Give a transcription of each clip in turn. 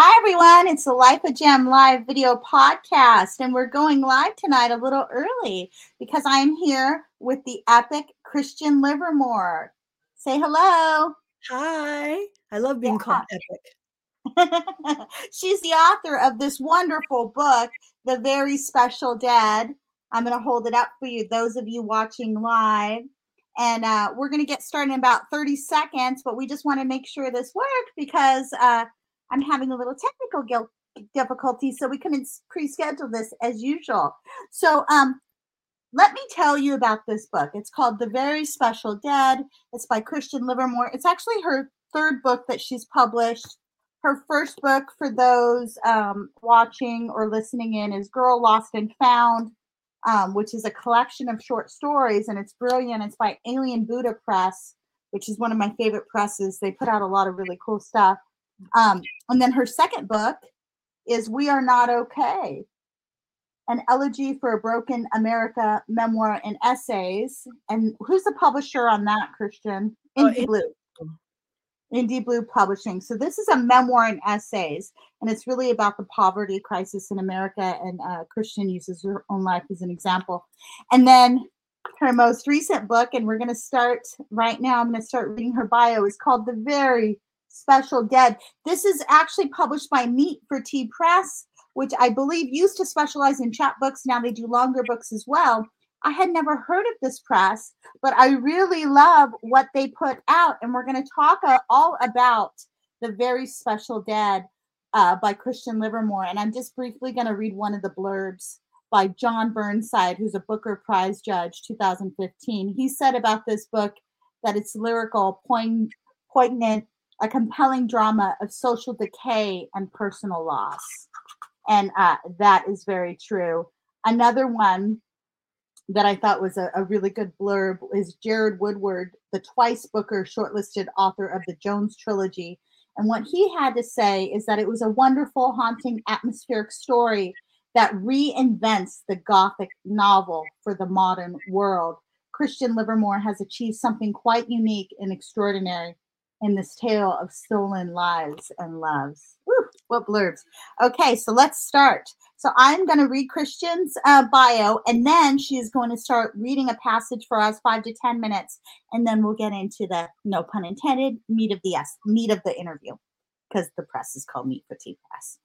Hi, everyone. It's the Life of JEM live video podcast, and we're going live tonight a little early because I am here with the epic Christian Livermore. Say hello. Hi. I love being yeah. called epic. She's the author of this wonderful book, The Very Special Dead. I'm going to hold it up for you, those of you watching live. And uh, we're going to get started in about 30 seconds, but we just want to make sure this worked because uh, I'm having a little technical guilt difficulty, so we couldn't pre-schedule this as usual. So um, let me tell you about this book. It's called The Very Special Dead. It's by Christian Livermore. It's actually her third book that she's published. Her first book, for those um, watching or listening in, is Girl Lost and Found, um, which is a collection of short stories, and it's brilliant. It's by Alien Buddha Press, which is one of my favorite presses. They put out a lot of really cool stuff. Um, and then her second book is We Are Not Okay, an elegy for a broken America memoir and essays. And who's the publisher on that, Christian? Indie oh, Blue. Indie Blue Publishing. So this is a memoir and essays, and it's really about the poverty crisis in America. And uh, Christian uses her own life as an example. And then her most recent book, and we're going to start right now. I'm going to start reading her bio. is called The Very Special Dead. This is actually published by Meat for Tea Press, which I believe used to specialize in chapbooks. Now they do longer books as well. I had never heard of this press, but I really love what they put out. And we're going to talk uh, all about The Very Special Dead uh, by Christian Livermore. And I'm just briefly going to read one of the blurbs by John Burnside, who's a Booker Prize judge, 2015. He said about this book that it's lyrical, poignant, a compelling drama of social decay and personal loss. And uh, that is very true. Another one that I thought was a, a, really good blurb is Gerard Woodward, the twice Booker shortlisted author of the Jones trilogy. And what he had to say is that it was a wonderful, haunting, atmospheric story that reinvents the Gothic novel for the modern world. Christian Livermore has achieved something quite unique and extraordinary in this tale of stolen lives and loves. Woo, what blurbs. Okay, so let's start. So I'm going to read Christian's uh, bio, and then she's going to start reading a passage for us, five to ten minutes, and then we'll get into the no pun intended meat of the meat of the interview, because the press is called Meat Tea Press.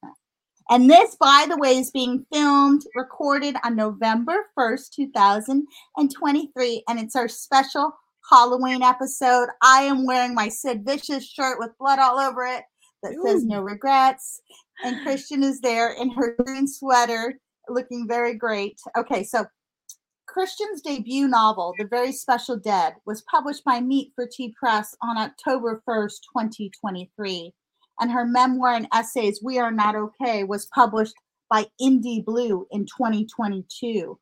And this, by the way, is being filmed, recorded on November 1st, 2023. And it's our special Halloween episode. I am wearing my Sid Vicious shirt with blood all over it that Ooh. says no regrets. And Christian is there in her green sweater, looking very great. Okay, so Christian's debut novel, The Very Special Dead, was published by Meat for Tea Press on October 1st, 2023. And her memoir and essays, We Are Not Okay, was published by Indie Blue in 2022.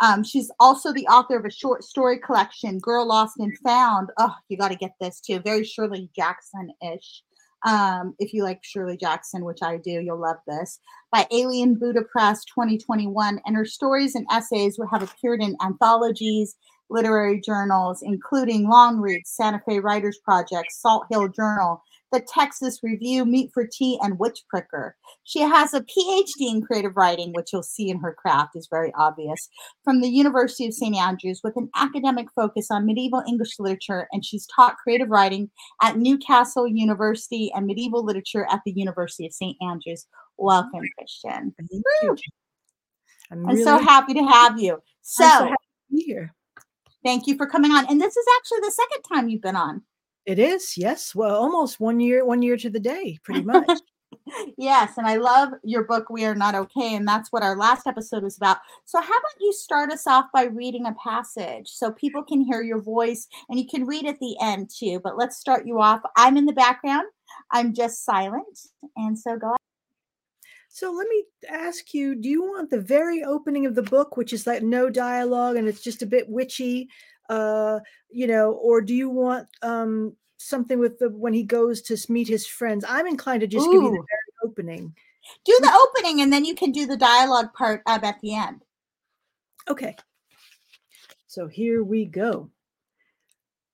Um, she's also the author of a short story collection, Girl Lost and Found. Oh, you got to get this too. Very Shirley Jackson ish. Um, if you like Shirley Jackson, which I do, you'll love this. By Alien Buddha Press 2021. And her stories and essays have appeared in anthologies, literary journals, including Long Reads, Santa Fe Writers Project, Salt Hill Journal, the Texas Review, Meat for Tea, and Witch Pricker. She has a PhD in creative writing, which you'll see in her craft is very obvious, from the University of St. Andrews with an academic focus on medieval English literature, and she's taught creative writing at Newcastle University and medieval literature at the University of St. Andrews. Welcome, Christian. I'm, really I'm so happy to have you. So, so here. Thank you for coming on. And this is actually the second time you've been on. It is, yes. Well, almost one year, one year to the day, pretty much. yes, and I love your book, We Are Not Okay, and that's what our last episode was about. So, how about you start us off by reading a passage so people can hear your voice, and you can read at the end too. But let's start you off. I'm in the background. I'm just silent, and so go. Ahead. So let me ask you: Do you want the very opening of the book, which is like no dialogue and it's just a bit witchy, uh, you know, or do you want um, something with the when he goes to meet his friends? I'm inclined to just Ooh. give you the very opening. Do the opening, and then you can do the dialogue part up at the end. Okay. So here we go.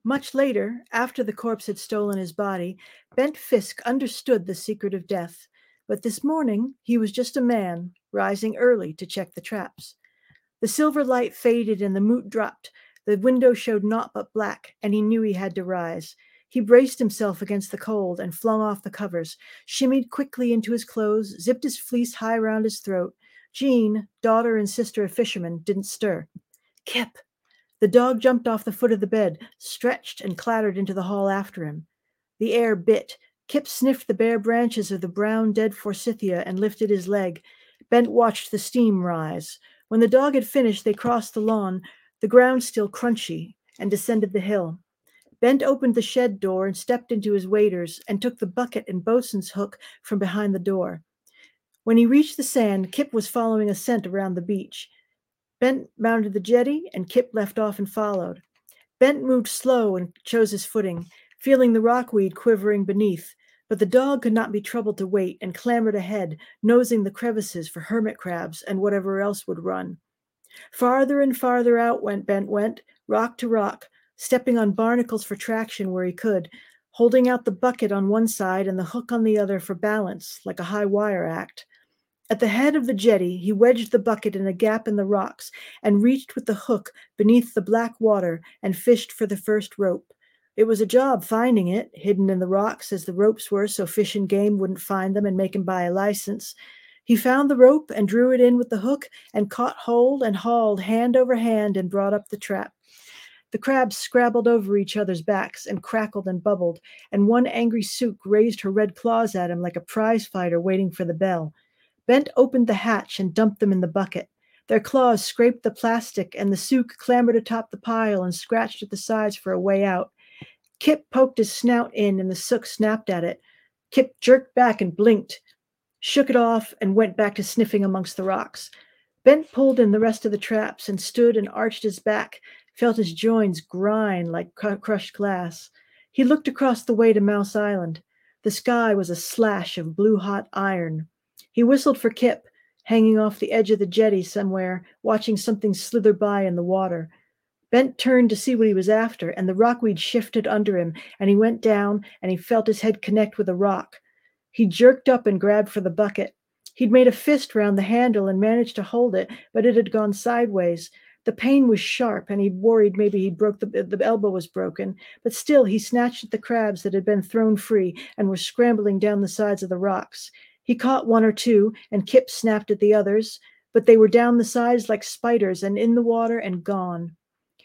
Much later, after the corpse had stolen his body, Bent Fisk understood the secret of death. But this morning he was just a man, rising early to check the traps. The silver light faded and the moot dropped. The window showed naught but black, and he knew he had to rise. He braced himself against the cold and flung off the covers, shimmied quickly into his clothes, zipped his fleece high round his throat. Jean, daughter and sister of fishermen, didn't stir. Kip! The dog jumped off the foot of the bed, stretched, and clattered into the hall after him. The air bit. Kip sniffed the bare branches of the brown dead forsythia and lifted his leg. Bent watched the steam rise. When the dog had finished, they crossed the lawn, the ground still crunchy, and descended the hill. Bent opened the shed door and stepped into his waders and took the bucket and bosun's hook from behind the door. When he reached the sand, Kip was following a scent around the beach. Bent mounted the jetty, and Kip left off and followed. Bent moved slow and chose his footing, feeling the rockweed quivering beneath. But the dog could not be troubled to wait and clambered ahead, nosing the crevices for hermit crabs and whatever else would run. Farther and farther out went Bent went, rock to rock, stepping on barnacles for traction where he could, holding out the bucket on one side and the hook on the other for balance, like a high wire act. At the head of the jetty, he wedged the bucket in a gap in the rocks and reached with the hook beneath the black water and fished for the first rope. It was a job finding it, hidden in the rocks as the ropes were, so fish and game wouldn't find them and make him buy a license. He found the rope and drew it in with the hook and caught hold and hauled hand over hand and brought up the trap. The crabs scrabbled over each other's backs and crackled and bubbled, and one angry sook raised her red claws at him like a prize fighter waiting for the bell. Bent opened the hatch and dumped them in the bucket. Their claws scraped the plastic, and the sook clambered atop the pile and scratched at the sides for a way out. Kip poked his snout in, and the sook snapped at it. Kip jerked back and blinked, shook it off, and went back to sniffing amongst the rocks. Bent pulled in the rest of the traps and stood and arched his back, felt his joints grind like crushed glass. He looked across the way to Mouse Island. The sky was a slash of blue hot iron. He whistled for Kip, hanging off the edge of the jetty somewhere, watching something slither by in the water. Bent turned to see what he was after, and the rockweed shifted under him, and he went down, and he felt his head connect with a rock. He jerked up and grabbed for the bucket. He'd made a fist round the handle and managed to hold it, but it had gone sideways. The pain was sharp, and he worried maybe he broke the, the elbow was broken. But still, he snatched at the crabs that had been thrown free and were scrambling down the sides of the rocks. He caught one or two, and Kip snapped at the others, but they were down the sides like spiders and in the water and gone.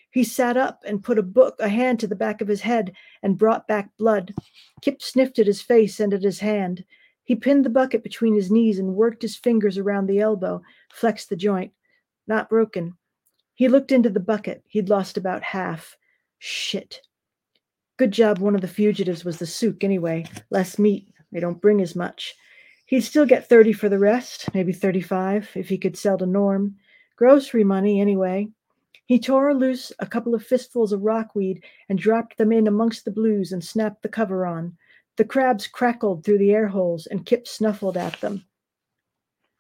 He sat up and put a book, a hand to the back of his head and brought back blood. Kip sniffed at his face and at his hand. He pinned the bucket between his knees and worked his fingers around the elbow, flexed the joint. Not broken. He looked into the bucket. He'd lost about half. Shit. Good job one of the fugitives was the sook anyway. Less meat. They don't bring as much. He'd still get 30 for the rest, maybe 35 if he could sell to Norm. Grocery money, anyway. He tore loose a couple of fistfuls of rockweed and dropped them in amongst the blues and snapped the cover on. The crabs crackled through the air holes and Kip snuffled at them.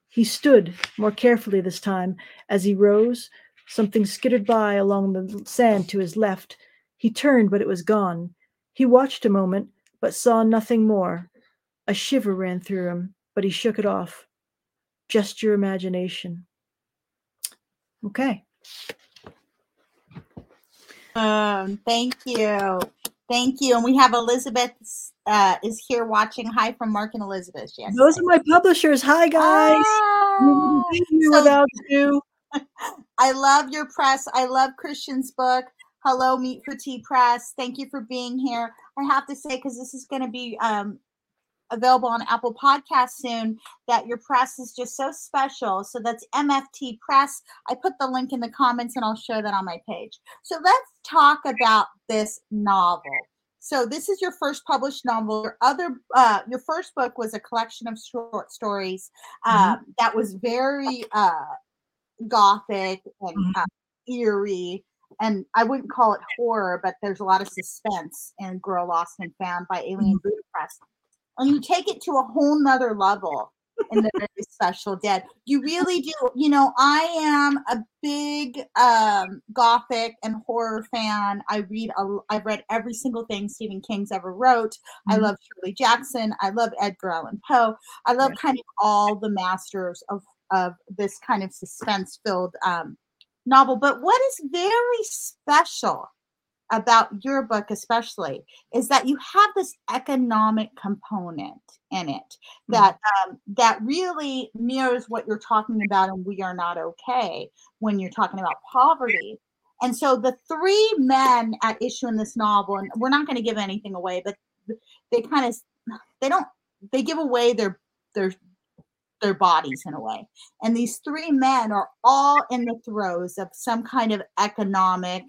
He stood more carefully this time as he rose. Something skittered by along the sand to his left. He turned, but it was gone. He watched a moment, but saw nothing more. A shiver ran through him but he shook it off. Just your imagination. Okay. Um, thank you. Thank you. And we have Elizabeth uh, is here watching. Hi from Mark and Elizabeth. Yes. Those are my publishers. Hi guys. Oh, so, without you. I love your press. I love Christian's book. Hello, Meat for Tea Press. Thank you for being here. I have to say, because this is going to be um, available on Apple Podcasts soon that your press is just so special. So that's MFT Press. I put the link in the comments and I'll show that on my page. So let's talk about this novel. So this is your first published novel. Your other, uh, your first book was a collection of short stories uh, mm-hmm. that was very uh, gothic and mm-hmm. uh, eerie and I wouldn't call it horror, but there's a lot of suspense in Girl Lost and Found by Alien mm-hmm. Buddha Press and you take it to a whole nother level in the very special dead. You really do. You know, I am a big um, gothic and horror fan. I read. A, I've read every single thing Stephen King's ever wrote. Mm-hmm. I love Shirley Jackson. I love Edgar Allan Poe. I love kind of all the masters of of this kind of suspense filled um, novel. But what is very special about your book especially is that you have this economic component in it mm. that um, that really mirrors what you're talking about and we are not okay when you're talking about poverty and so the three men at issue in this novel and we're not going to give anything away but they kind of they don't they give away their their their bodies in a way and these three men are all in the throes of some kind of economic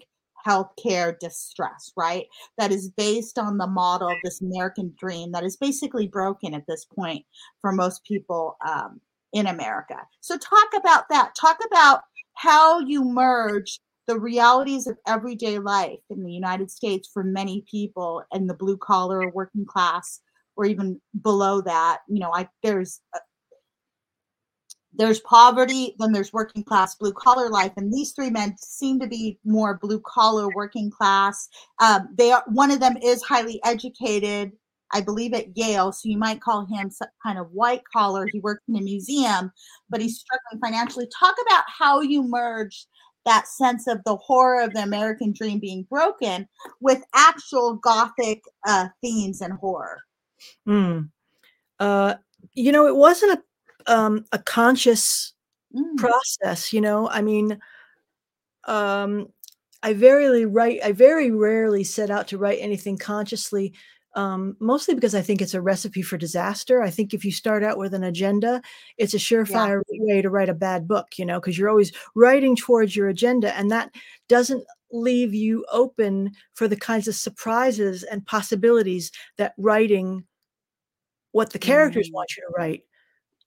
healthcare distress, right? That is based on the model of this American dream that is basically broken at this point for most people um, in America. So, talk about that. Talk about how you merge the realities of everyday life in the United States for many people in the blue collar working class or even below that. You know, I there's there's poverty, then there's working class, blue collar life, and these three men seem to be more blue collar, working class. Um, they are one of them is highly educated, I believe, at Yale, so you might call him some kind of white collar. He works in a museum, but he's struggling financially. Talk about how you merge that sense of the horror of the American dream being broken with actual Gothic uh, themes and horror. Mm. Uh, you know, it wasn't a um, a conscious mm. process. You know, I mean, um, I very write. I very rarely set out to write anything consciously. Um, mostly because I think it's a recipe for disaster. I think if you start out with an agenda, it's a surefire yeah. way to write a bad book, you know, because you're always writing towards your agenda, and that doesn't leave you open for the kinds of surprises and possibilities that writing what the characters mm. want you to write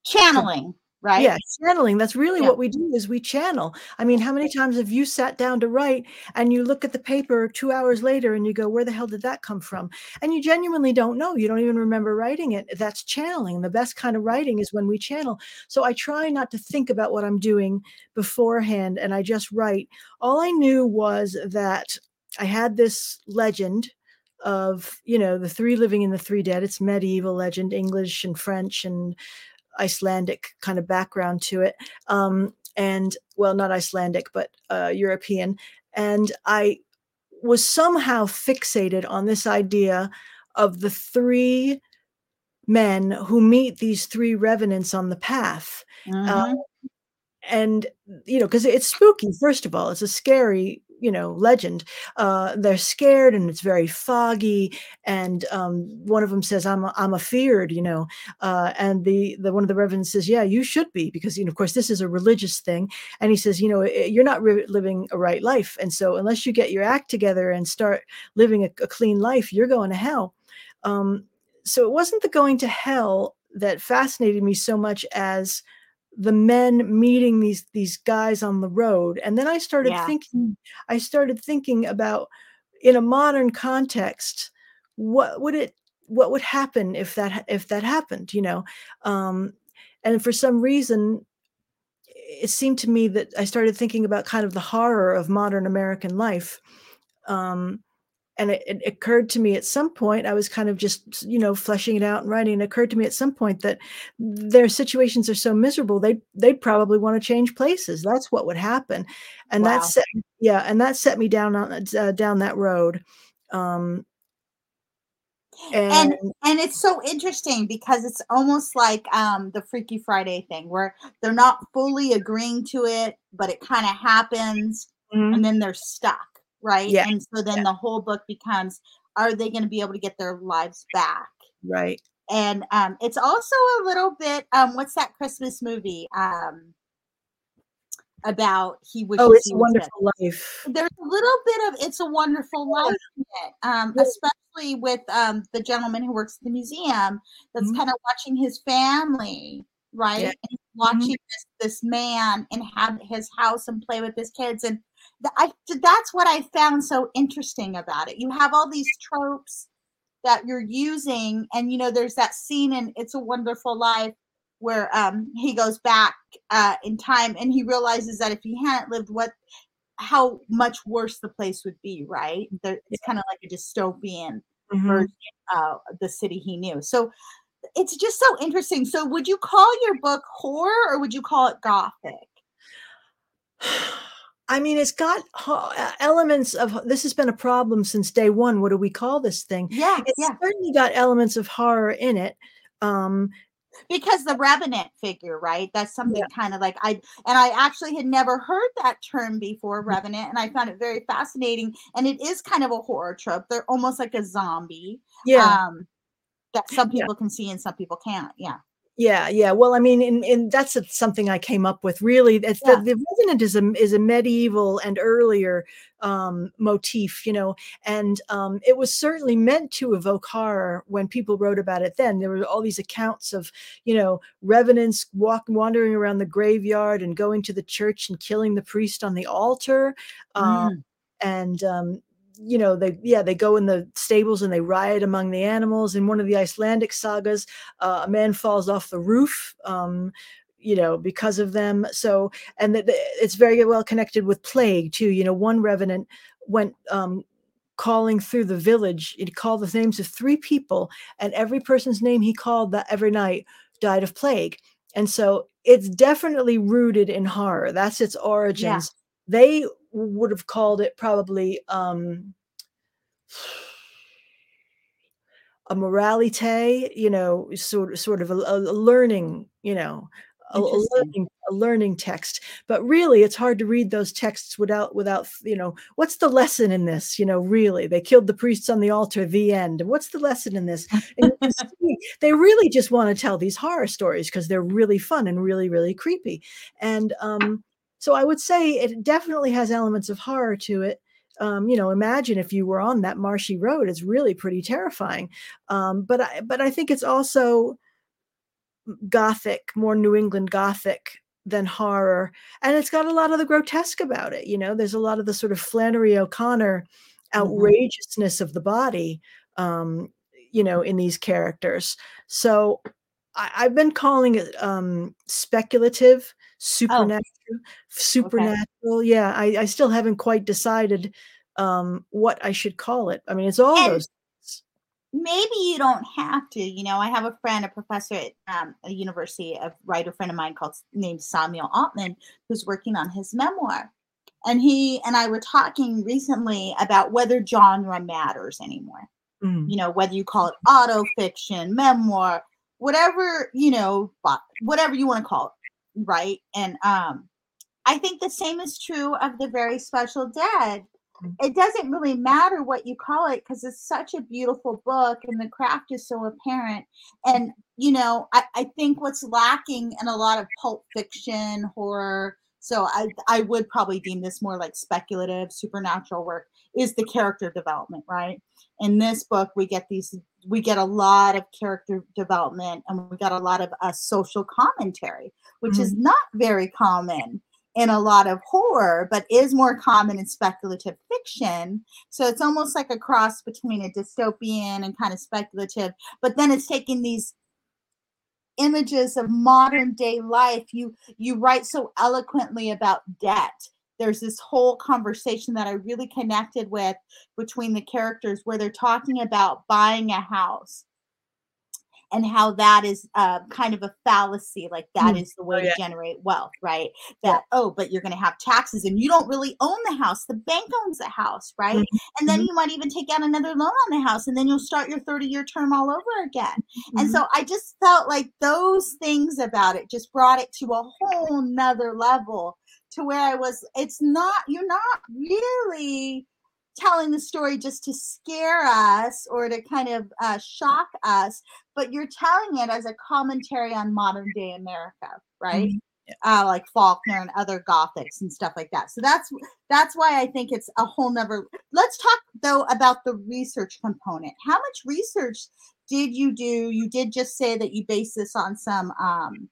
channeling right? Yeah channeling that's really yeah. what we do is we channel. I mean how many times have you sat down to write and you look at the paper two hours later and you go where the hell did that come from? And you genuinely don't know. You don't even remember writing it. That's channeling. The best kind of writing is when we channel. So i try not to think about what i'm doing beforehand and i just write. All i knew was that i had this legend of you know the three living and the three dead. It's medieval legend english and french and Icelandic kind of background to it. Um, and well, not Icelandic, but uh, European. And I was somehow fixated on this idea of the three men who meet these three revenants on the path. Mm-hmm. Uh, and, you know, because it's spooky, first of all, it's a scary you know legend uh, they're scared and it's very foggy and um, one of them says i'm a, i'm afeared you know uh, and the the one of the revenants says yeah you should be because you know of course this is a religious thing and he says you know you're not re- living a right life and so unless you get your act together and start living a, a clean life you're going to hell. Um, so it wasn't the going to hell that fascinated me so much as the men meeting these these guys on the road and then i started yeah. thinking i started thinking about in a modern context what would it what would happen if that if that happened you know um and for some reason it seemed to me that i started thinking about kind of the horror of modern american life um and it, it, occurred to me at some point i was kind of just you know fleshing it out and writing it occurred to me at some point that their situations are so miserable they they'd probably want to change places that's what would happen and wow. that set yeah and that set me down on uh, down that road um and, and and it's so interesting because it's almost like um the freaky friday thing where they're not fully agreeing to it but it kind of happens mm-hmm. and then they're stuck right? Yeah. And so then yeah. the whole book becomes are they going to be able to get their lives back? Right. And um, it's also a little bit um, what's that Christmas movie? Um, about he wishes oh, it's a wonderful dead. life. There's a little bit of it's a wonderful life, um, especially with um, the gentleman who works at the museum that's mm-hmm. kind of watching his family, right? Yeah. And watching mm-hmm. this this man have his house and play with his kids, and I, that's what I found so interesting about it. You have all these tropes that you're using, and you know, there's that scene in It's a Wonderful Life where um, he goes back uh, in time and he realizes that if he hadn't lived, what how much worse the place would be, right? There, it's kind of like a dystopian Mhm. version of the city he knew. So it's just so interesting. So would you call your book horror or would you call it gothic? I mean, it's got uh, elements of this has been a problem since day one. What do we call this thing? Yeah, It's yeah. certainly got elements of horror in it. Um, Because the revenant figure, right? That's something kind of like I and I actually had never heard that term before, Mm-hmm. revenant, and I found it very fascinating. And it is kind of a horror trope. They're almost like a zombie. yeah, Um that some Yeah. people can see and some people can't. Yeah. Yeah, yeah. Well, I mean, and, and that's a- something I came up with. Really, it's Yeah. the, the revenant is a is a medieval and earlier um, motif, you know, and um, it was certainly meant to evoke horror when people wrote about it. Then there were all these accounts of, you know, revenants walk wandering around the graveyard and going to the church and killing the priest on the altar. Um, Mm. and um you know they yeah they go in the stables and they riot among the animals. In one of the icelandic sagas uh, a man falls off the roof um you know because of them. So and th- th- it's very well connected with plague too you know one revenant went um calling through the village. He called the names of three people and every person's name he called that every night died of plague. And so it's definitely rooted in horror. That's its origins. They would have called it probably um a moralite you know sort, sort of a, a learning you know a, a learning, a learning text. But really it's hard to read those texts without without you know what's the lesson in this you know really? They killed the priests on the altar the end. What's the lesson in this? See they really just want to tell these horror stories because they're really fun and really really creepy. And um so i would say it definitely has elements of horror to it. Um, you know imagine if you were on that marshy road it's really pretty terrifying. Um, but i but i think it's also gothic more new england gothic than horror and it's got a lot of the grotesque about it you know? There's a lot of the sort of flannery o'connor outrageousness of the body um, you know in these characters. So I, i've been calling it um, speculative supernatural supernatural yeah I, I still haven't quite decided um, what i should call it i mean it's all And- those maybe you don't have to. You know, I have a friend, a professor at um, a university, a writer friend of mine called named Samuel Altman, who's working on his memoir. And he and I were talking recently about whether genre matters anymore. Mm, You know, whether you call it auto fiction, memoir, whatever, you know, whatever you want to call it, right? And um I think the same is true of the very special dead. Mm. it doesn't really matter what you call it because it's such a beautiful book and the craft is so apparent. And you know I, I think what's lacking in a lot of pulp fiction horror so I, I would probably deem this more like speculative supernatural work is the character development right? In this book we get these we get a lot of character development and we got a lot of uh, social commentary which is not very common in a lot of horror, but is more common in speculative fiction. So it's almost like a cross between a dystopian and kind of speculative, but then it's taking these images of modern day life. You you write so eloquently about debt. There's this whole conversation that I really connected with between the characters where they're talking about buying a house and how that is uh, kind of a fallacy like that Mm. is the way Oh, yeah. to generate wealth right Yeah. that oh but you're going to have taxes and you don't really own the house the bank owns the house right Mhm, and then you might even take out another loan on the house and then you'll start your 30 year term all over again and Mhm. so i just felt like those things about it just brought it to a whole nother level to where i was it's not you're not really telling the story just to scare us or to kind of uh, shock us but you're telling it as a commentary on modern day america right? Mhm. Uh, like faulkner and other gothics and stuff like that. So that's that's why i think it's a whole nother let's talk though about the research component. How much research did you do? You did just say that you base this on some um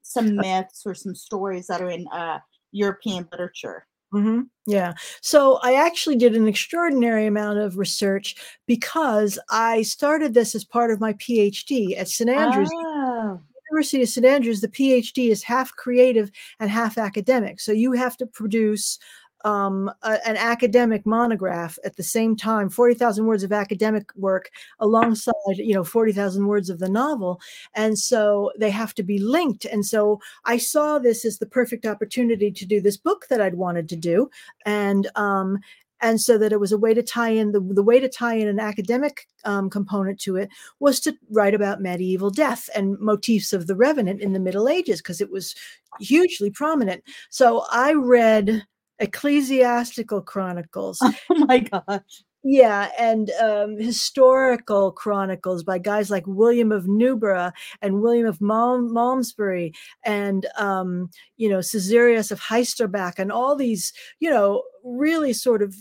some myths or some stories that are in uh european literature Mhm. Yeah. So I actually did an extraordinary amount of research because I started this as part of my PhD at St. Andrews oh University of St Andrews, the PhD is half creative and half academic. So you have to produce um, a, an academic monograph at the same time, 40,000 words of academic work alongside, you know, 40,000 words of the novel. And so they have to be linked. And so I saw this as the perfect opportunity to do this book that I'd wanted to do. And, um, and so that it was a way to tie in the, the way to tie in an academic um, component to it was to write about medieval death and motifs of the revenant in the middle ages because it was hugely prominent so i read ecclesiastical chronicles. Oh my gosh. Yeah, and um, historical chronicles by guys like William of Newburgh and William of Malm- Malmesbury and, um, you know, Caesarius of Heisterbach and all these, you know, really sort of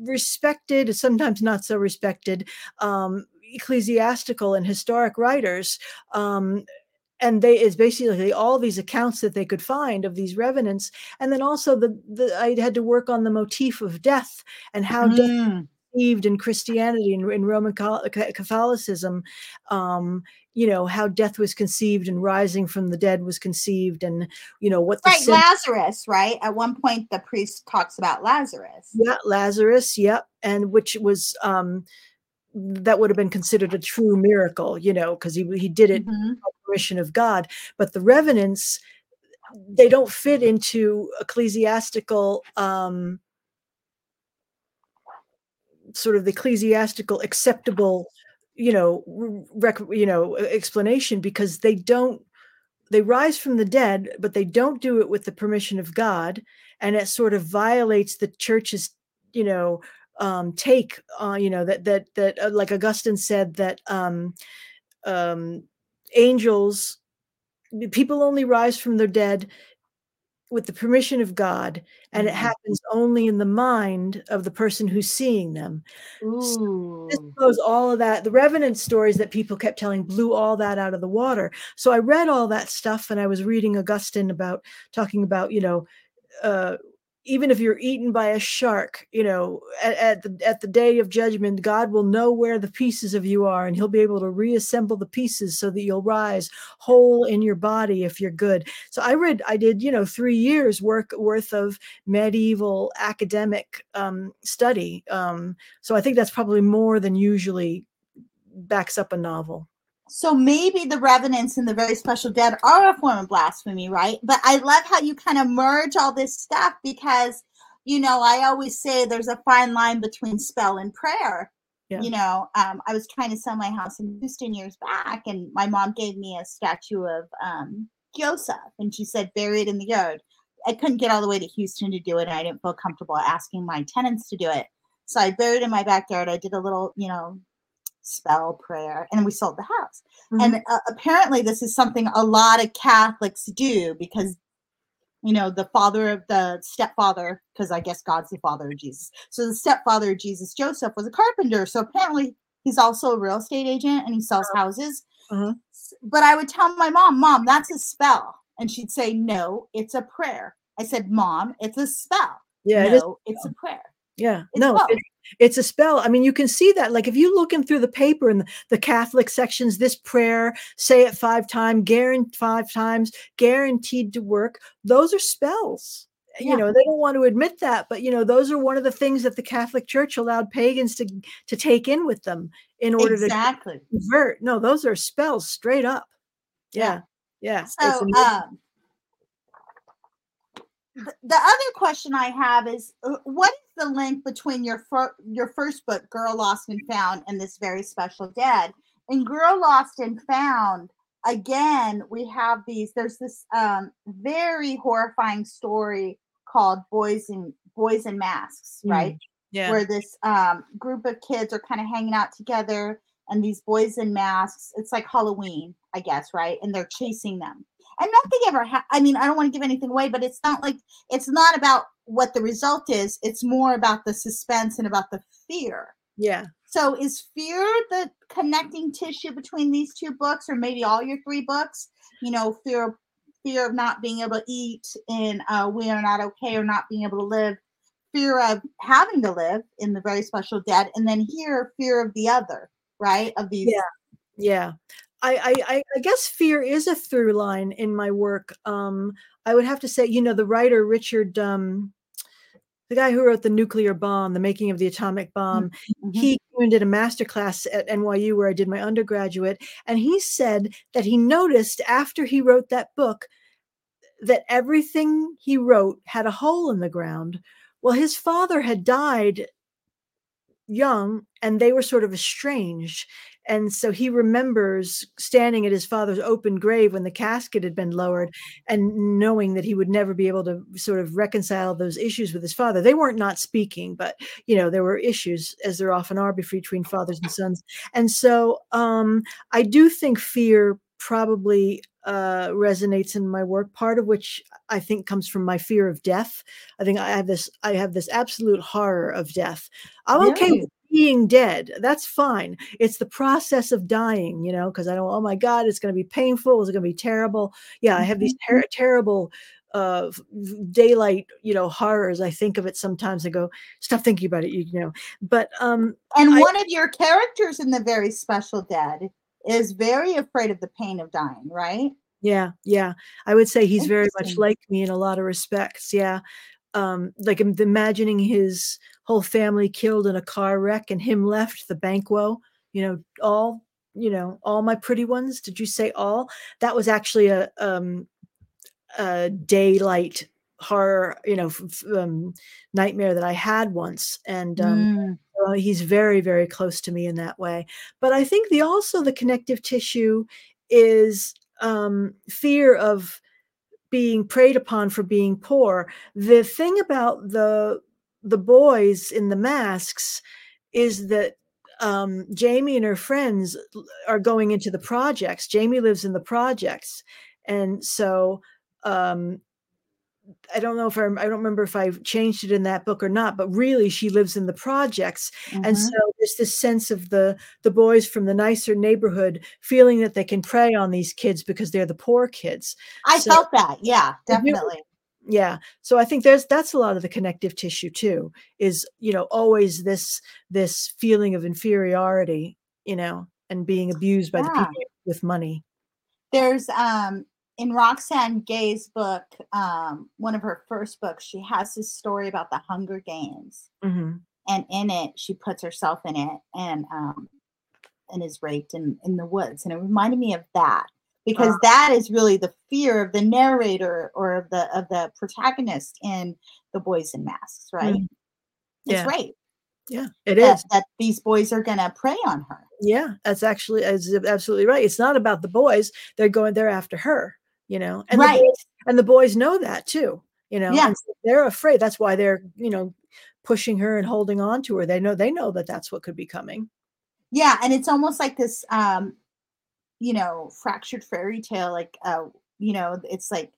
respected, sometimes not so respected, um, ecclesiastical and historic writers um, and they it's basically all these accounts that they could find of these revenants and then also the, the i had to work on the motif of death and how mm. death conceived in christianity and in roman catholicism um you know how death was conceived and rising from the dead was conceived and you know what right sin- lazarus right at one point the priest talks about lazarus yeah lazarus yep yeah, and which was um that would have been considered a true miracle, you know, because he he did it mm-hmm. permission of God. But the revenants, they don't fit into ecclesiastical um, sort of the ecclesiastical acceptable, you know, rec- you know, explanation because they don't they rise from the dead, but they don't do it with the permission of God, and it sort of violates the church's, you know, um, take uh, you know that that that uh, like augustine said that um, um, angels people only rise from their dead with the permission of god and mm-hmm. it happens only in the mind of the person who's seeing them. So this blows all of that the revenant stories that people kept telling blew all that out of the water. So i read all that stuff and i was reading augustine about talking about you know uh, even if you're eaten by a shark, you know, at, at, the at the day of judgment, God will know where the pieces of you are, and He'll be able to reassemble the pieces so that you'll rise whole in your body if you're good. So I read, I did, you know, three years work worth of medieval academic um, study. Um, so I think that's probably more than usually backs up a novel. So maybe the revenants and the very special dead are a form of blasphemy, right? But I love how you kind of merge all this stuff because, you know, I always say there's a fine line between spell and prayer. Yeah. You know, um, I was trying to sell my house in Houston years back, and my mom gave me a statue of um, Joseph, and she said, bury it in the yard. I couldn't get all the way to Houston to do it. And I didn't feel comfortable asking my tenants to do it. So I buried in my backyard. I did a little, you know, spell prayer and we sold the house. Mm-hmm. and uh, apparently this is something a lot of catholics do because you know the father of the stepfather because i guess god's the father of jesus. So the stepfather of jesus joseph was a carpenter so apparently he's also a real estate agent and he sells uh-huh. houses. Mm-hmm. but i would tell my mom mom that's a spell. And she'd say no it's a prayer. I said mom it's a spell. Yeah no, it it's a prayer. Yeah it's no it's a spell. I mean, you can see that. Like if you looking through the paper and the, Catholic sections, this prayer, say it five times, guaranteed five times, guaranteed to work. Those are spells. Yeah. You know, they don't want to admit that, but you know, those are one of the things that the Catholic Church allowed pagans to to take in with them in order exactly. to convert. No, those are spells straight up. Yeah. Yeah. yeah. So, um, the other question I have is uh, what is the link between your fir- your first book, Girl Lost and Found, and this very special dead? In Girl Lost and Found, again, we have these. There's this um, very horrifying story called Boys in Boys in Masks, mm, right? Yeah. Where this um, group of kids are kind of hanging out together, and these boys in masks. It's like Halloween, I guess, right? And they're chasing them and nothing ever ha- i mean i don't want to give anything away but it's not like it's not about what the result is it's more about the suspense and about the fear. Yeah. So is fear the connecting tissue between these two books or maybe all your three books? You know fear fear of not being able to eat and uh, we are not okay or not being able to live fear of having to live in the very special dead and then here fear of the other right of these yeah. Yeah I, I I guess fear is a through line in my work. Um, I would have to say, you know, the writer Richard, um, the guy who wrote the nuclear bomb, the making of the atomic bomb, Mhm. he came did a master class at NYU where I did my undergraduate, and he said that he noticed after he wrote that book that everything he wrote had a hole in the ground. Well, his father had died young and they were sort of estranged. And so he remembers standing at his father's open grave when the casket had been lowered and knowing that he would never be able to sort of reconcile those issues with his father. They weren't not speaking, but you know, there were issues as there often are between fathers and sons. And so um, I do think fear probably uh, resonates in my work. Part of which i think comes from my fear of death. I think i have this i have this absolute horror of death. I'm okay Yeah. with being dead. That's fine. It's the process of dying you know because i don't oh my god it's going to be painful. It's going to be terrible? Yeah i have these ter- terrible uh daylight you know horrors. I think of it sometimes. I go stop thinking about it you know. But um And I- one of your characters in the very special dead is very afraid of the pain of dying, right? Yeah, yeah. I would say he's very much like me in a lot of respects. Yeah. Um, like imagining his whole family killed in a car wreck and him left the Banquo, you know, all, you know, all my pretty ones. Did you say all? That was actually a um a daylight horror, you know, f- um, nightmare that I had once. And um Mm, well, he's very, very close to me in that way. But I think the also the connective tissue is um, fear of being preyed upon for being poor. The thing about the the boys in the masks is that um, Jamie and her friends are going into the projects. Jamie lives in the projects, and so um, I don't know if I'm. I don't remember if I changed it in that book or not, but really she lives in the projects. And mhm. so there's this sense of the the boys from the nicer neighborhood feeling that they can prey on these kids because they're the poor kids. I so- felt that. Yeah, definitely. Yeah. So I think there's that's a lot of the connective tissue too, is you know, always this this feeling of inferiority, you know, and being abused by the people with money. There's um in Roxane Gay's book, um, one of her first books, she has this story about the Hunger Games. hmm and in it she puts herself in it and um and is raped in in the woods and it reminded me of that because Ah. that is really the fear of the narrator or of the of the protagonist in the boys in masks right Mm. it's Yeah. rape Yeah, it that, is. that these boys are gonna prey on her Yeah, that's actually that's absolutely right. It's not about the boys; they're going they're after her, you know, and Right. the boys, and the boys know that too, you know. Yeah. they're afraid. That's why they're you know pushing her and holding on to her. They know they know that that's what could be coming. yeah and it's almost like this um you know fractured fairy tale like uh you know it's like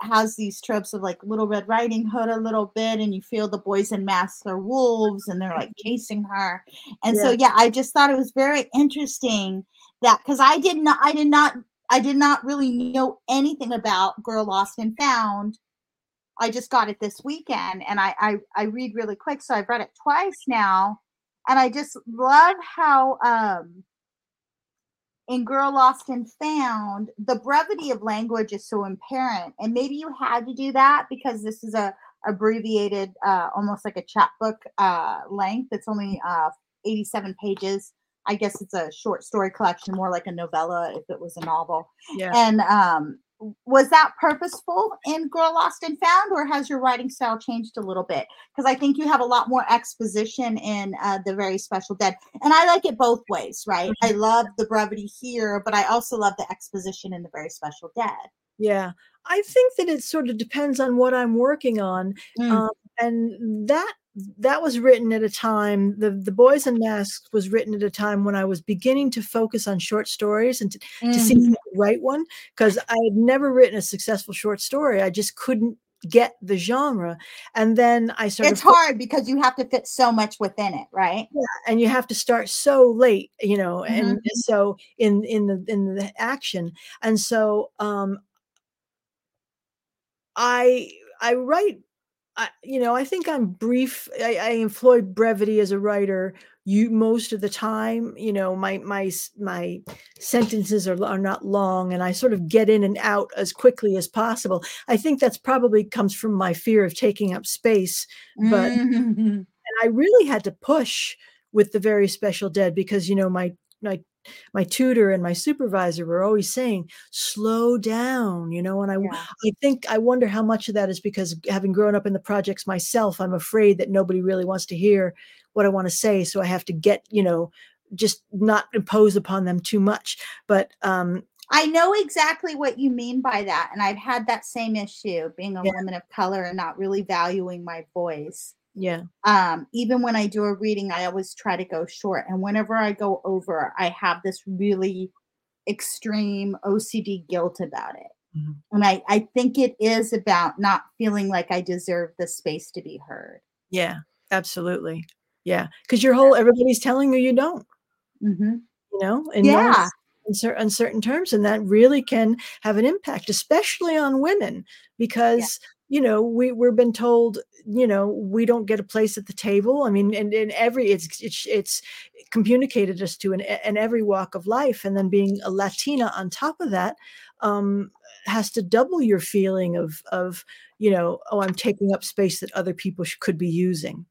has these tropes of like little red riding hood a little bit and you feel the boys in masks are wolves and they're like chasing her and so yeah i just thought it was very interesting that because i did not i did not i did not really know anything about girl lost and found i just got it this weekend and i i, I read really quick so i've read it twice now and i just love how um in Girl Lost and Found, the brevity of language is so apparent. And maybe you had to do that because this is a abbreviated, uh, almost like a chapbook uh, length. It's only uh, 87 pages. I guess it's a short story collection, more like a novella if it was a novel. Yeah. And um, was that purposeful in Girl Lost and Found, or has your writing style changed a little bit? Because I think you have a lot more exposition in uh, The Very Special Dead. And I like it both ways, right? I love the brevity here, but I also love the exposition in The Very Special Dead. Yeah. I think that it sort of depends on what I'm working on. Mm. Um, and that that was written at a time the the boys in masks was written at a time when i was beginning to focus on short stories and to, to see if Mhm. Write one because i had never written a successful short story i just couldn't get the genre and then i started It's hard because you have to fit so much within it, right? yeah and you have to start so late you know Mm-hmm. and so in in the in the action and so um i i write I, you know i think i'm brief I, I employ brevity as a writer you most of the time you know my my my sentences are, are not long and i sort of get in and out as quickly as possible i think that's probably comes from my fear of taking up space but Mhm. and i really had to push with the very special dead because you know my my my tutor and my supervisor were always saying slow down you know and i Yeah. I think I wonder how much of that is because having grown up in the projects myself, I'm afraid that nobody really wants to hear what I want to say. So I have to get, you know, just not impose upon them too much. But um, I know exactly what you mean by that. And I've had that same issue being a Yeah. woman of color and not really valuing my voice. Yeah, Um, even when I do a reading, I always try to go short. And whenever I go over, I have this really extreme OCD guilt about it. Mhm. And I, I think it is about not feeling like I deserve the space to be heard. yeah, absolutely. Yeah. Because your whole everybody's telling you you don't, hmm you know, in Yeah. uncer- uncertain terms. And that really can have an impact, especially on women, because you know we we've been told you know we don't get a place at the table. I mean and in every it's it's it's communicated us to in, in every walk of life and then being a latina on top of that um has to double your feeling of of you know oh i'm taking up space that other people sh- could be using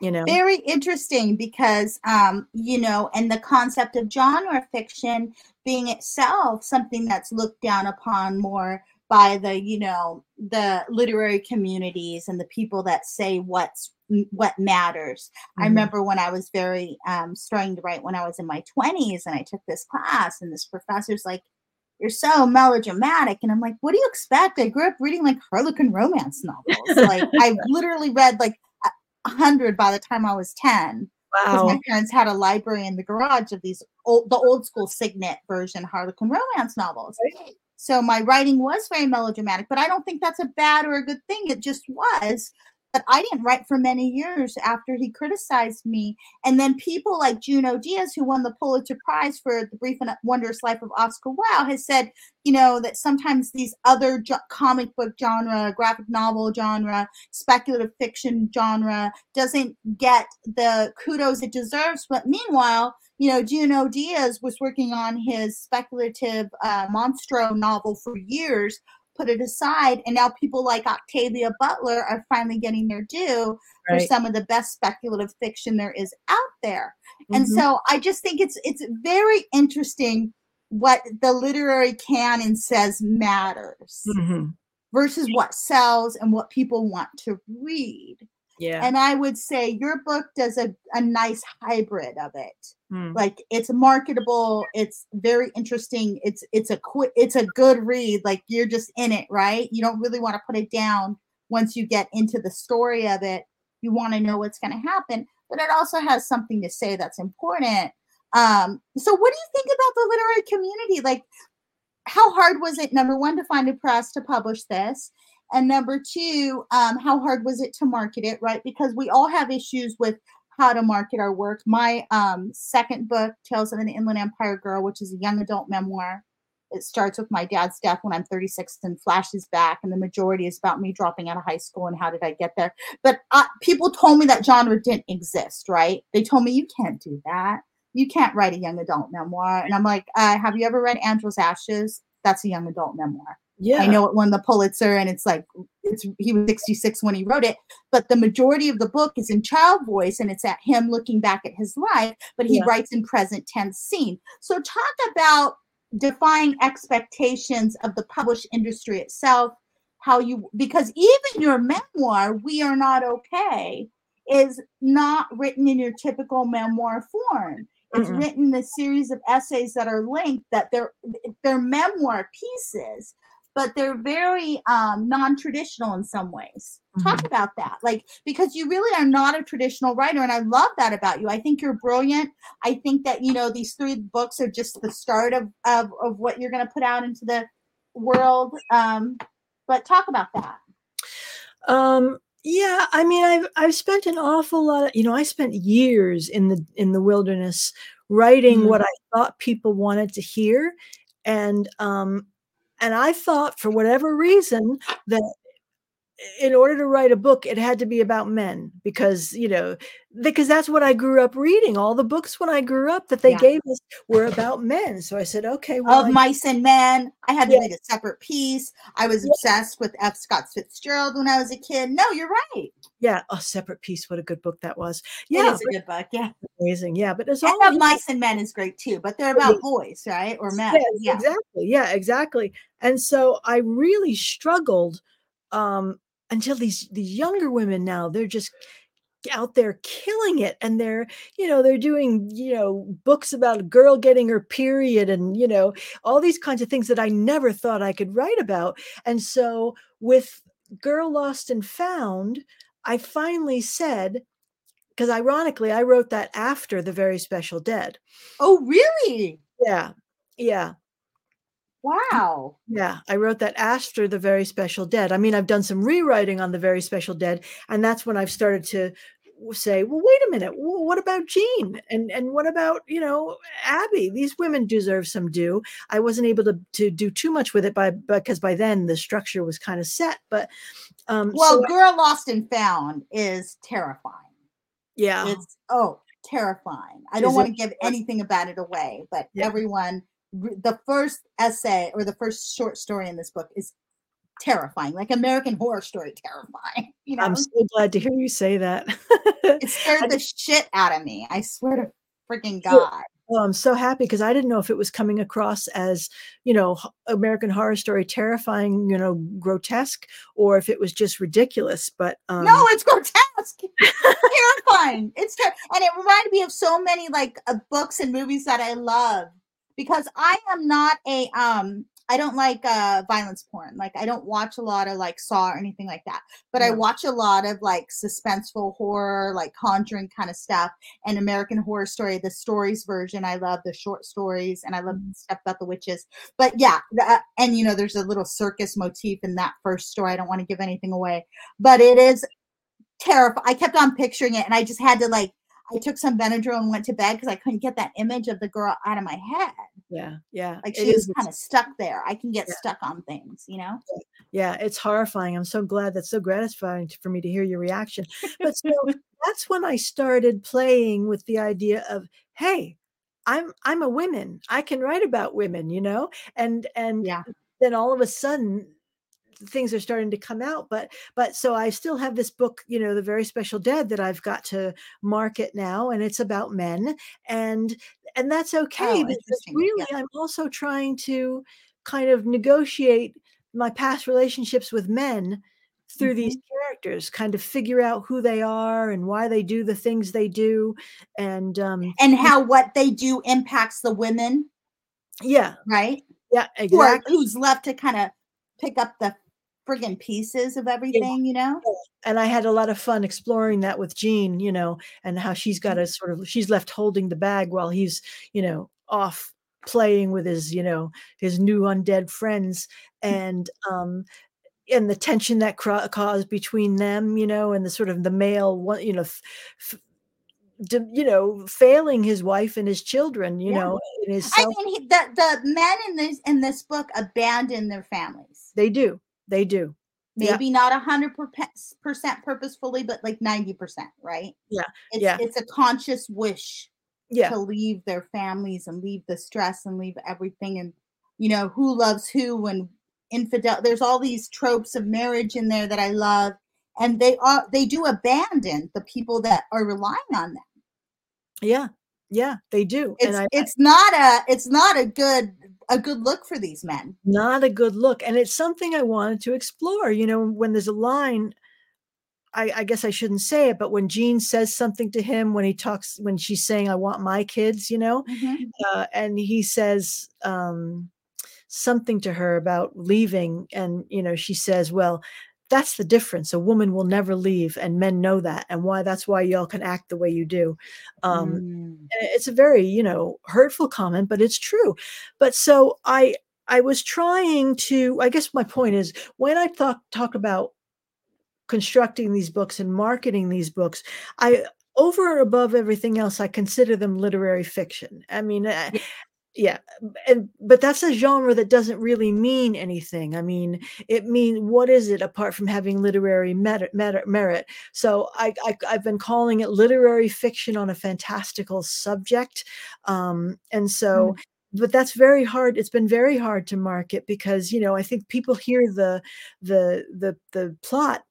you know? Very interesting because, um, you know, and the concept of genre fiction being itself something that's looked down upon more by the, you know, the literary communities and the people that say what's what matters. I Mhm. remember when I was very um, starting to write when I was in my 20s and I took this class and this professor's like, you're so melodramatic. And I'm like, what do you expect? I grew up reading like Harlequin romance novels. like I literally read like a a hundred by the time I was 10. Because wow my parents had a library in the garage of these old the old school signet version Harlequin romance novels. So my writing was very melodramatic, but I don't think that's a bad or a good thing. It just was. But I didn't write for many years after he criticized me. And then people like Junot Diaz, who won the Pulitzer Prize for The Brief and Wondrous Life of Oscar Wilde, has said, you know, that sometimes these other jo- comic book genre, graphic novel genre, speculative fiction genre doesn't get the kudos it deserves. But meanwhile, you know, Junot Diaz was working on his speculative uh, monstro novel for years, put it aside, and now people like Octavia Butler are finally getting their due for some of the best speculative fiction there is out there. And Mhm. so I just think it's it's very interesting what the literary canon says matters Mhm. versus what sells and what people want to read. yeah And I would say your book does a, a nice hybrid of it. Mm. Like it's marketable, it's very interesting, it's it's a quick it's a good read. Like you're just in it, right? You don't really want to put it down once you get into the story of it. You want to know what's going to happen, but it also has something to say that's important. Um, so what do you think about the literary community? Like how hard was it number one to find a press to publish this and number two um, how hard was it to market it right because we all have issues with how to market our work my um, second book tales of an inland empire girl which is a young adult memoir it starts with my dad's death when i'm 36 and flashes back and the majority is about me dropping out of high school and how did i get there but uh, people told me that genre didn't exist right they told me you can't do that you can't write a young adult memoir. And I'm like, uh, have you ever read Angela's Ashes? That's a young adult memoir. Yeah I know it won the Pulitzer, and it's like it's he was 66 when he wrote it, but the majority of the book is in child voice, and it's at him looking back at his life, but he Yeah. writes in present tense scene. So talk about defying expectations of the published industry itself. How you because even your memoir, we are not okay, is not written in your typical memoir form. It's Mm-mm. written in a series of essays that are linked that they're they're memoir pieces, but they're very um, non-traditional in some ways. Talk about that, like because you really are not a traditional writer, and I love that about you. I think you're brilliant. I think that you know these three books are just the start of of, of what you're going to put out into the world. Um, but talk about that. Um, yeah, I mean, I've I've spent an awful lot of, you know, I spent years in the in the wilderness writing Mhm. what I thought people wanted to hear, and um, and I thought for whatever reason that in order to write a book, it had to be about men because, you know, because that's what I grew up reading. All the books when I grew up that they Yeah. gave us were about men. So I said, okay, well, of I- Mice and Men. I had to Yeah. read a separate piece. I was Yeah. obsessed with F. Scott Fitzgerald when I was a kid. No, you're right. yeah, a separate piece. What a good book that was. It Yeah, is a good book. Yeah. amazing. Yeah, but it's And all of Mice and Men is great too, but they're about boys, right? Or men. Yeah. exactly. Yeah, exactly. And so I really struggled um until these these younger women now they're just out there killing it and they're you know they're doing you know books about a girl getting her period and you know all these kinds of things that I never thought I could write about. And so with girl lost and found I finally said because ironically I wrote that after the very special dead. Oh, really? yeah yeah Wow. Yeah, I wrote that after the Very Special Dead. I mean, I've done some rewriting on the Very Special Dead, and that's when I've started to say, "Well, wait a minute. wh- What about Jean? And and what about you know Abby? These women deserve some due." I wasn't able to to do too much with it by because by then the structure was kind of set. But um, Well, so, Girl Lost and Found is terrifying. yeah, It's oh terrifying. I don't want to give anything about it away, but Yeah. everyone, the first essay or the first short story in this book is terrifying, like American Horror Story terrifying. You know, I'm so glad to hear you say that. it scared the shit out of me. I swear to freaking God. Well, I'm so happy because I didn't know if it was coming across as, you know, American Horror Story terrifying, you know, grotesque, or if it was just ridiculous. But um, no, it's grotesque, terrifying. It's ter- and it reminded me of so many like uh, books and movies that I love because I am not a um. I don't like uh violence porn. Like I don't watch a lot of like Saw or anything like that. But I watch a lot of like suspenseful horror, like Conjuring kind of stuff, and American Horror Story, the stories version. I love the short stories, and I love Mhm. stuff about the witches. But yeah, the, uh, and you know, there's a little circus motif in that first story. I don't want to give anything away, but it is terrifying. I kept on picturing it, and I just had to like. I took some Benadryl and went to bed because I couldn't get that image of the girl out of my head. yeah, yeah, Like it she was kind of stuck there. I can get Yeah. stuck on things, you know. Yeah, it's horrifying. I'm so glad. That's so gratifying for me to hear your reaction. But so that's when I started playing with the idea of, hey, I'm I'm a woman. I can write about women, you know, and and Yeah. then all of a sudden things are starting to come out but but so i still have this book you know the very special dead that i've got to market now and it's about men and and that's okay Oh, because really i'm also trying to kind of negotiate my past relationships with men through these characters kind of figure out who they are and why they do the things they do and um And how what they do impacts the women, yeah. Right? yeah Or exactly. who's left to kind of pick up the friggin' pieces of everything, you know? and I had a lot of fun exploring that with Jean, you know, and how she's got to sort of she's left holding the bag while he's, you know, off playing with his, you know, his new undead friends and um and the tension that cra- caused between them, you know, and the sort of the male one, you know, f- f- d- you know, failing his wife and his children, you Yeah. know, in his I mean, he, the the men in this in this book abandon their families. they do. They do. Yeah. Maybe not a hundred percent purposefully, but like ninety percent, right? Yeah, It's, yeah. It's a conscious wish Yeah. to leave their families and leave the stress and leave everything and you know who loves who and infidel there's all these tropes of marriage in there that i love and they are they do abandon the people that are relying on them Yeah. Yeah, they do. it's and I, it's not a it's not a good a good look for these men not a good look and it's something i wanted to explore you know when there's a line I, I guess i shouldn't say it but when jean says something to him when he talks when she's saying i want my kids you know uh, and he says um, something to her about leaving and you know she says well that's the difference. A woman will never leave and men know that and why that's why y'all can act the way you do. Um, Mm. it's a very you know hurtful comment but it's true. But so i i was trying to i guess my point is when i talk talk about constructing these books and marketing these books i over and above everything else i consider them literary fiction. I mean I- yeah and but that's a genre that doesn't really mean anything i mean it means what is it apart from having literary merit, merit, merit. so I, I have been calling it literary fiction on a fantastical subject um and so mm. but that's very hard it's been very hard to market because you know i think people hear the the the the plot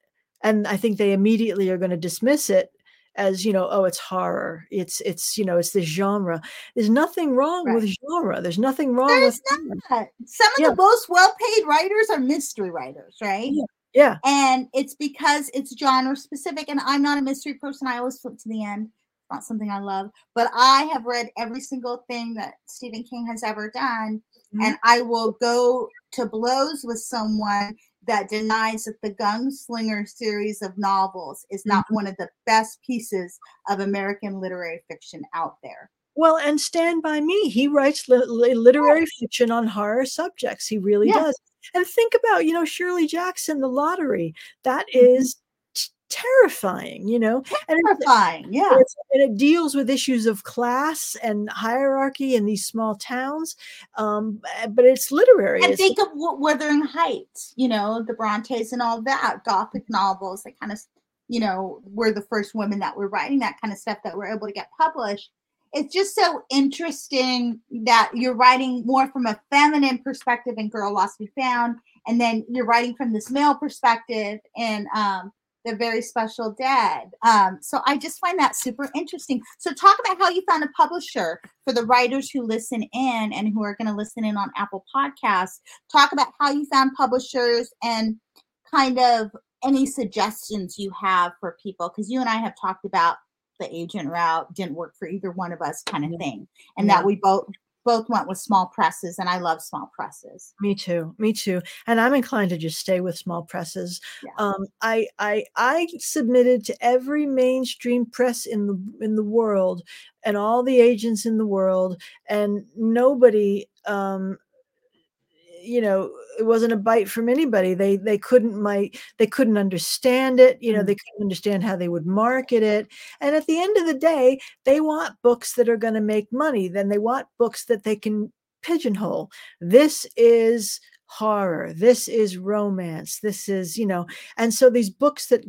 and i think they immediately are going to dismiss it as you know oh it's horror it's it's you know it's this genre there's nothing wrong right. with genre there's nothing wrong there's with not. some of yeah. the most well-paid writers are mystery writers right yeah. yeah and it's because it's genre specific and i'm not a mystery person i always flip to the end not something i love but i have read every single thing that stephen king has ever done mm-hmm. and i will go to blows with someone that denies that the Gunslinger series of novels is not mm-hmm. one of the best pieces of American literary fiction out there. Well, and Stand By Me, he writes li- literary fiction on horror subjects. He really does. And think about, you know, Shirley Jackson, The Lottery. That mm-hmm. is terrifying, you know. Terrifying, and yeah. And it deals with issues of class and hierarchy in these small towns, um, eh, but it's literary. And think of Wuthering Heights, you know, the Brontes and all that, Gothic novels that kind of, you know, were the first women that were writing that kind of stuff that were able to get published. It's just so interesting that you're writing more from a feminine perspective in Girl Lost Be Found, and then you're writing from this male perspective and um, the very special dead. Um, so I just find that super interesting. So talk about how you found a publisher for the writers who listen in and who are going to listen in on Apple Podcasts. Talk about how you found publishers and kind of any suggestions you have for people because you and I have talked about the agent route didn't work for either one of us kind of thing and yeah. that we both both went with small presses and I love small presses. Me too. Me too. And I'm inclined to just stay with small presses. Yeah. Um, I I I submitted to every mainstream press in the in the world and all the agents in the world and nobody um you know it wasn't a bite from anybody. They they couldn't my they couldn't understand it you know mm. they couldn't understand how they would market it. And at the end of the day they want books that are going to make money then they want books that they can pigeonhole. This is horror. This is romance. This is you know and so these books that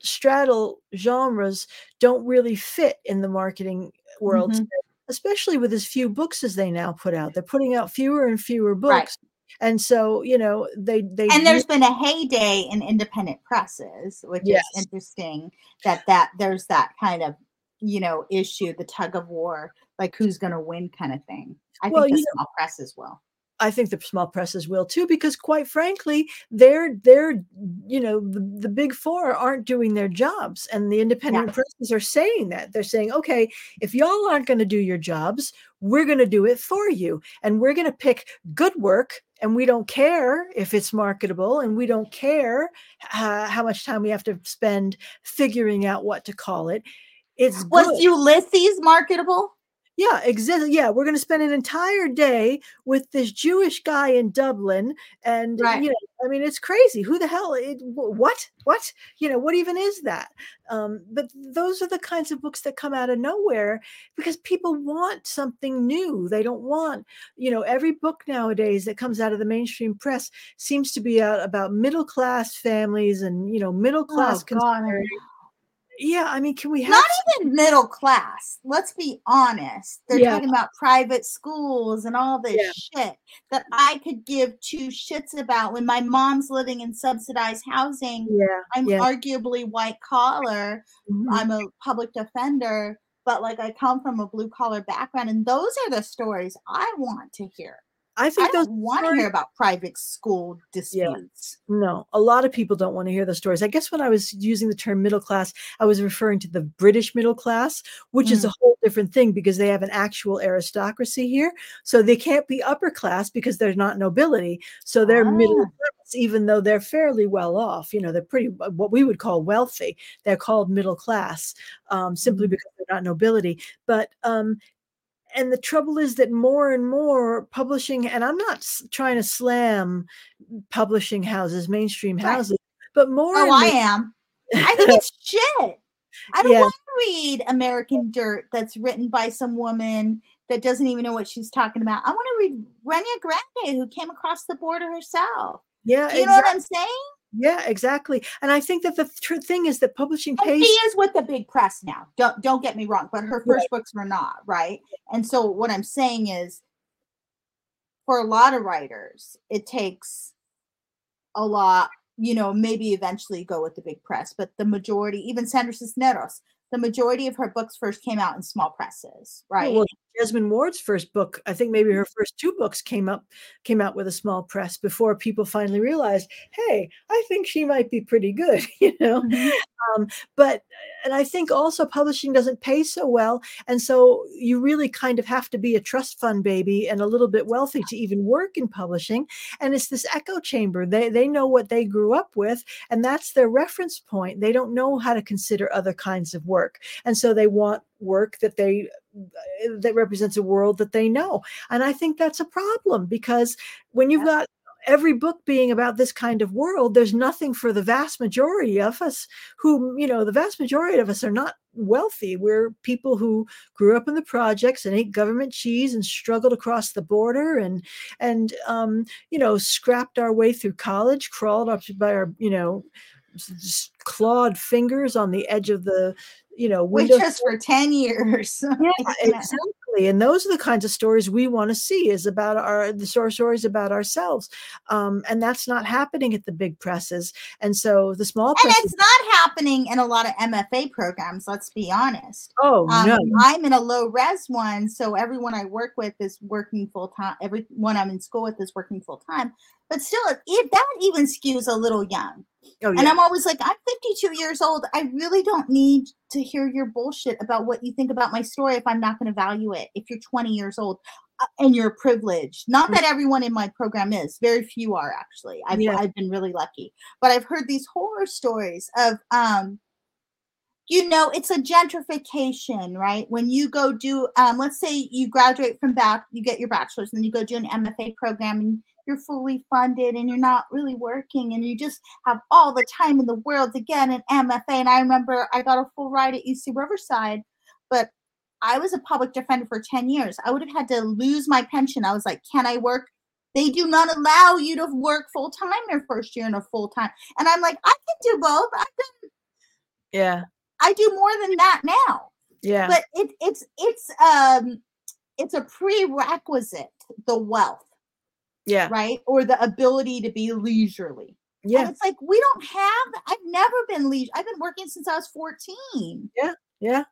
straddle genres don't really fit in the marketing world mm-hmm especially with as few books as they now put out. They're putting out fewer and fewer books. Right. And so, you know, they they And there's been a heyday in independent presses, which yes. is interesting that that there's that kind of, you know, issue, the tug of war, like who's going to win kind of thing. I well, think the small know, press as well. I think the small presses will too, because quite frankly, they're they're you know the, the big four aren't doing their jobs, and the independent yeah. presses are saying that they're saying, okay, if y'all aren't going to do your jobs, we're going to do it for you, and we're going to pick good work, and we don't care if it's marketable, and we don't care uh, how much time we have to spend figuring out what to call it. It's was good. Ulysses marketable? Yeah, exactly. Yeah, we're going to spend an entire day with this Jewish guy in Dublin, and right. you know, I mean, it's crazy. Who the hell? It, what? What? You know, what even is that? Um, but those are the kinds of books that come out of nowhere because people want something new. They don't want, you know, every book nowadays that comes out of the mainstream press seems to be out about middle class families and you know middle class. Oh, yeah, I mean, can we have not even middle class? Let's be honest. They're yeah. talking about private schools and all this yeah. shit that I could give two shits about when my mom's living in subsidized housing. Yeah. I'm yeah. arguably white collar. Mm-hmm. I'm a public defender, but like I come from a blue collar background, and those are the stories I want to hear. I think I don't want to hear about private school disputes. Yeah. No, a lot of people don't want to hear those stories. I guess when I was using the term middle class, I was referring to the British middle class, which mm. is a mm. whole different thing because they have an actual aristocracy here. So they can't be upper class because they're not nobility. So they're ah. middle class, even though they're fairly well off. You know, they're pretty what we would call wealthy. They're called middle class um, simply mm. because they're not nobility. But um, and the trouble is that more and more publishing and i'm not trying to slam publishing houses mainstream houses but more oh i am i think it's shit i don't yeah. want to read american dirt that's written by some woman that doesn't even know what she's talking about. I want to read Reyna Grande, who came across the border herself. Yeah, Do you know what I'm saying? Yeah, exactly. And I think that the th- thing is that publishing And pays. she is with the big press now. Don't don't get me wrong, but her first books were not right. And so what I'm saying is, for a lot of writers, it takes a lot. You know, maybe eventually go with the big press, but the majority, even Sandra Cisneros, the majority of her books first came out in small presses, oh, right? Well, Jesmyn Ward's first book, I think maybe her first two books came up came out with a small press before people finally realized, hey, I think she might be pretty good, you know. Mhm. Um, but and I think also publishing doesn't pay so well, and so you really kind of have to be a trust fund baby and a little bit wealthy to even work in publishing. And it's this echo chamber. They they know what they grew up with, and that's their reference point. They don't know how to consider other kinds of work, and so they want work that they that represents a world that they know. And I think that's a problem because when you've got every book being about this kind of world, there's nothing for the vast majority of us who, you know, the vast majority of us are not wealthy. We're people who grew up in the projects and ate government cheese and struggled across the border and and um, you know, scrapped our way through college, crawled up by our, you know, just clawed fingers on the edge of the you know Which window was for 10 years. yeah, exactly. And those are the kinds of stories we want to see is about our the stories about ourselves. Um, and that's not happening at the big presses. And so the small And it's not happening in a lot of MFA programs, let's be honest. oh Um, no. I'm in a low res one, so everyone I work with is working full time. Everyone I'm in school with is working full time. But still, it, that even skews a little young. Oh yeah. And. I'm always like, I'm 52 years old. I really don't need to hear your bullshit about what you think about my story if I'm not going to value it. If you're 20 years old uh, and you're privileged, not that everyone in my program is, very few are actually. I've, Yeah. I've been really lucky, but I've heard these horror stories of, um, you know, it's a gentrification, right? When you go do, um, let's say you graduate from back, you get your bachelor's, and then you go do an MFA program, and you're fully funded, and you're not really working, and you just have all the time in the world get an MFA. And I remember I got a full ride at UC Riverside, but I was a public defender for 10 years. I would have had to lose my pension. I was like, can I work? They do not allow you to work full time your first year in a full time. And I'm like, I can do both. I've done, yeah. I do more than that now. Yeah. But it, it's it's um it's a prerequisite, the wealth, yeah. right? Or the ability to be leisurely. Yeah. And it's like we don't have I've never been leisure. I've been working since I was 14. Yeah. Yeah.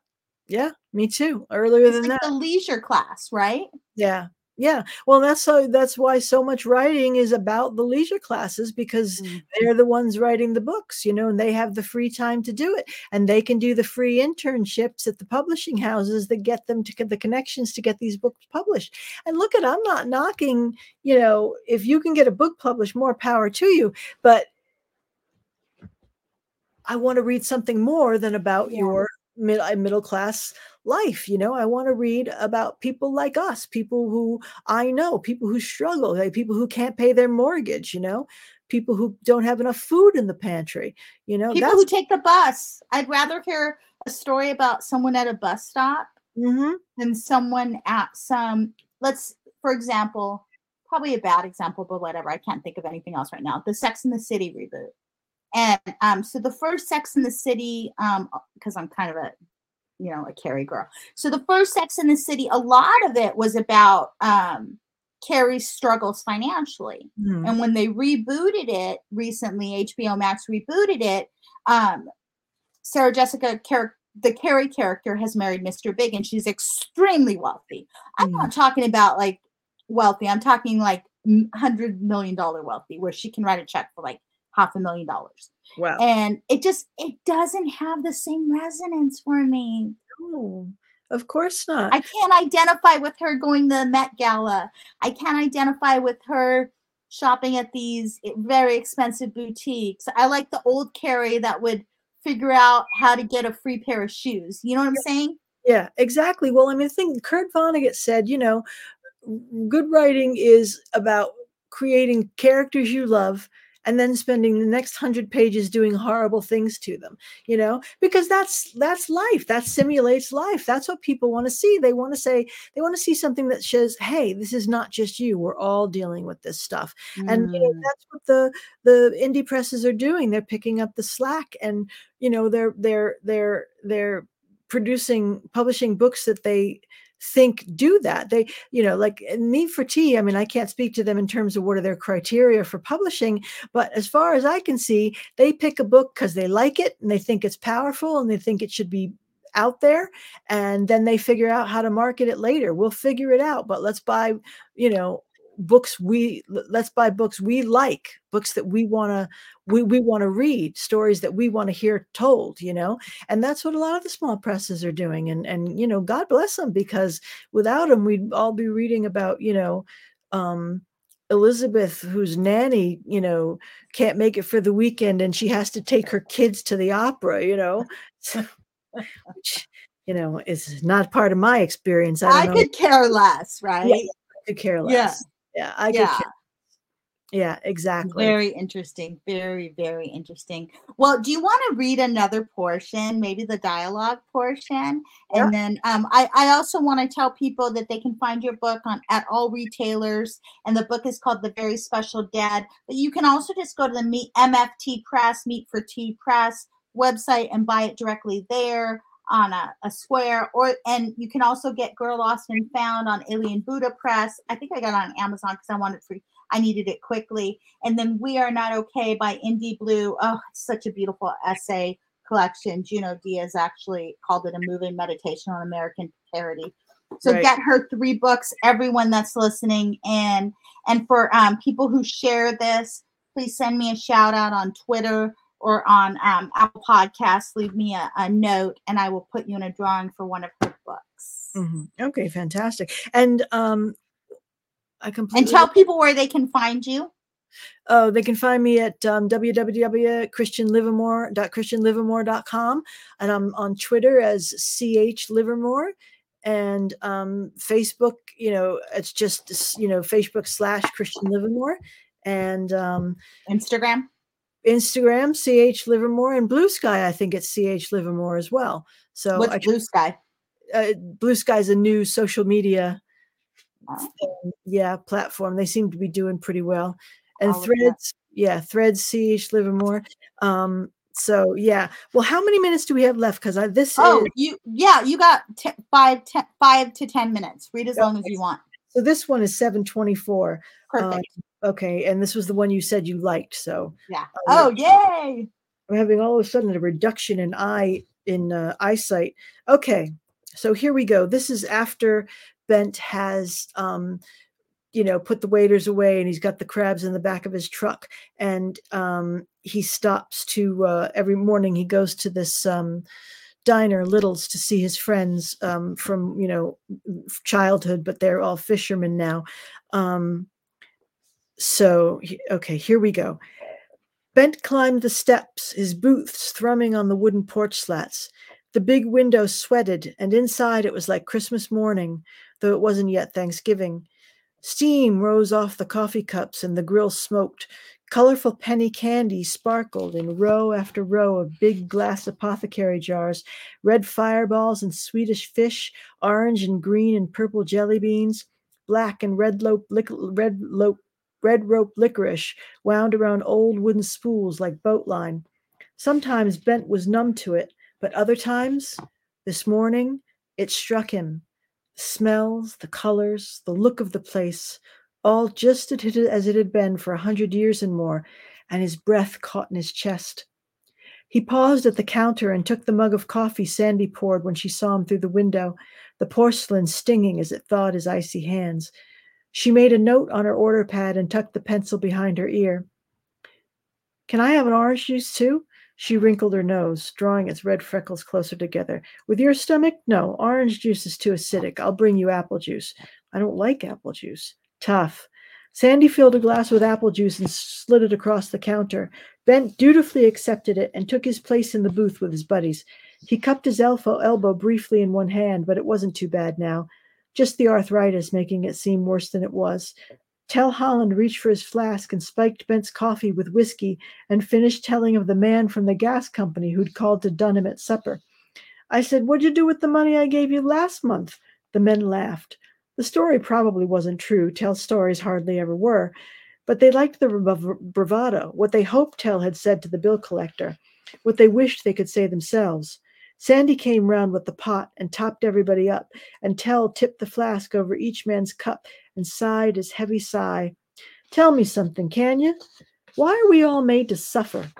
Yeah. Me too. Earlier It's than like that. the leisure class, right? Yeah. Yeah. Well, that's so that's why so much writing is about the leisure classes because mm. they're the ones writing the books, you know, and they have the free time to do it. And they can do the free internships at the publishing houses that get them to get the connections to get these books published. And look at, I'm not knocking, you know, if you can get a book published, more power to you. But I want to read something more than about Yeah. your mid, uh, middle class life. You know, I want to read about people like us, people who I know, people who struggle, like people who can't pay their mortgage, you know, people who don't have enough food in the pantry. You know, People who take the bus. I'd rather hear a story about someone at a bus stop Mhm. than someone at some let's for example, probably a bad example, but whatever. I can't think of anything else right now. The Sex in the City reboot. And um, so the first Sex in the City, um, because I'm kind of a, you know, a Carrie girl. So the first Sex in the City, a lot of it was about um, Carrie's struggles financially. Mhm. And when they rebooted it recently, HBO Max rebooted it. Um, Sarah Jessica, char- the Carrie character, has married Mr. Big, and she's extremely wealthy. I'm Mm. not talking about like wealthy. I'm talking like hundred million dollar wealthy, where she can write a check for like half a million dollars. Wow. And it just it doesn't have the same resonance for me. No, of course not. I can't identify with her going to the Met Gala. I can't identify with her shopping at these eh, very expensive boutiques. I like the old Carrie that would figure out how to get a free pair of shoes. You know what I'm saying? Yeah, exactly. Well, I mean, I think Kurt Vonnegut said, you know, good writing is about creating characters you love and then spending the next 100 pages doing horrible things to them you know? Because that's that's life that simulates life. That's what people want to see. They want to say they want to see something that says hey this is not just you. We're all dealing with this stuff. Mm. and you know mm. that's what the the indie presses are doing. They're picking up the slack and you know they're they're they're they're producing publishing books that they think do that. They you know like eh, Meat For Tea i mean i can't speak to them in terms of what are their criteria for publishing but as far as i can see they pick a book because they like it and they think it's powerful and they think it should be out there and then they figure out how to market it later. We'll figure it out but let's buy you know books we let's buy books we like books that we want to we, we want to read stories that we want to hear told you know? And that's what a lot of the small presses are doing and and you know god bless them because without them we'd all be reading about you know um elizabeth whose nanny you know can't make it for the weekend and she has to take her kids to the opera you know? Which you know is not part of my experience i, I could care less right? Yeah, I could care less. yeah yeah i yeah. Could, yeah exactly very interesting very very interesting well do you want to read another portion maybe the dialogue portion yeah. and then um, I, I also want to tell people that they can find your book on at all retailers and the book is called the very special dead but you can also just go to the meet mft press Meat For Tea press website and buy it directly there on a, a, square or and you can also get girl lost and found on alien buddha press i think i got on amazon because i wanted free i needed it quickly. And then we are not okay by indie blue. Oh such a beautiful essay collection. Junot Diaz actually called it a moving meditation on american parody. So right. get her three books everyone that's listening and and for um, people who share this please send me a shout out on twitter or on um, Apple Podcasts, leave me a, a, note and I will put you in a drawing for one of her books. Mm-hmm. Okay, fantastic. And um, I completely and tell people where they can find you. Oh, they can find me at um, www.christianlivermore.christianlivermore.com. And I'm on Twitter as CH Livermore and um, Facebook, you know, it's just, you know, Facebook slash Christian Livermore and um, Instagram. Instagram, CH Livermore, and Bluesky. I think it's CH Livermore as well. So what's I, Bluesky? Uh, Bluesky is a new social media, yeah, platform. They seem to be doing pretty well. And All Threads, yeah, Threads, CH Livermore. Um, so yeah. Well, how many minutes do we have left? Because I this. Oh, is, you yeah, you got t- five, ten, five to ten minutes. Read as okay. long as you want. So this one is seven twenty four. Perfect. Uh, Okay, and this was the one you said you liked. So yeah. Uh, oh, yay! I'm having all of a sudden a reduction in eye in uh, eyesight. Okay, so here we go. This is after Bent has, um, you know, put the waiters away, and he's got the crabs in the back of his truck, and um, he stops to uh, every morning. He goes to this. Um, diner littles to see his friends um, from you know childhood but they're all fishermen now um, so, okay, here we go. Bent climbed the steps, his boots thrumming on the wooden porch slats. The big window sweated, and inside it was like Christmas morning, though it wasn't yet Thanksgiving. Steam rose off the coffee cups, and the grill smoked. Colorful penny candy sparkled in row after row of big glass apothecary jars, red fireballs and Swedish fish, orange and green and purple jelly beans, black and red lope, red lope red rope licorice wound around old wooden spools like boat line. Sometimes Bent was numb to it, but other times, this morning, it struck him. The smells, the colors, the look of the place, all just as it had been for a hundred years and more, and his breath caught in his chest. He paused at the counter and took the mug of coffee Sandy poured when she saw him through the window, the porcelain stinging as it thawed his icy hands. She made a note on her order pad and tucked the pencil behind her ear. Can I have an orange juice too? She wrinkled her nose, drawing its red freckles closer together. With your stomach? No, orange juice is too acidic. I'll bring you apple juice. I don't like apple juice. Tough. Sandy filled a glass with apple juice and slid it across the counter. Bent dutifully accepted it and took his place in the booth with his buddies. He cupped his elbow, elbow briefly in one hand, but it wasn't too bad now just the arthritis making it seem worse than it was. Tell Holland reached for his flask and spiked Bent's coffee with whiskey and finished telling of the man from the gas company who'd called to Dunham at supper. I said, What'd you do with the money I gave you last month? The men laughed. The story probably wasn't true. Tell stories hardly ever were. But they liked the bravado, what they hoped Tell had said to the bill collector, what they wished they could say themselves. Sandy came round with the pot and topped everybody up, and Tell tipped the flask over each man's cup and sighed his heavy sigh. Tell me something, can you? Why are we all made to suffer?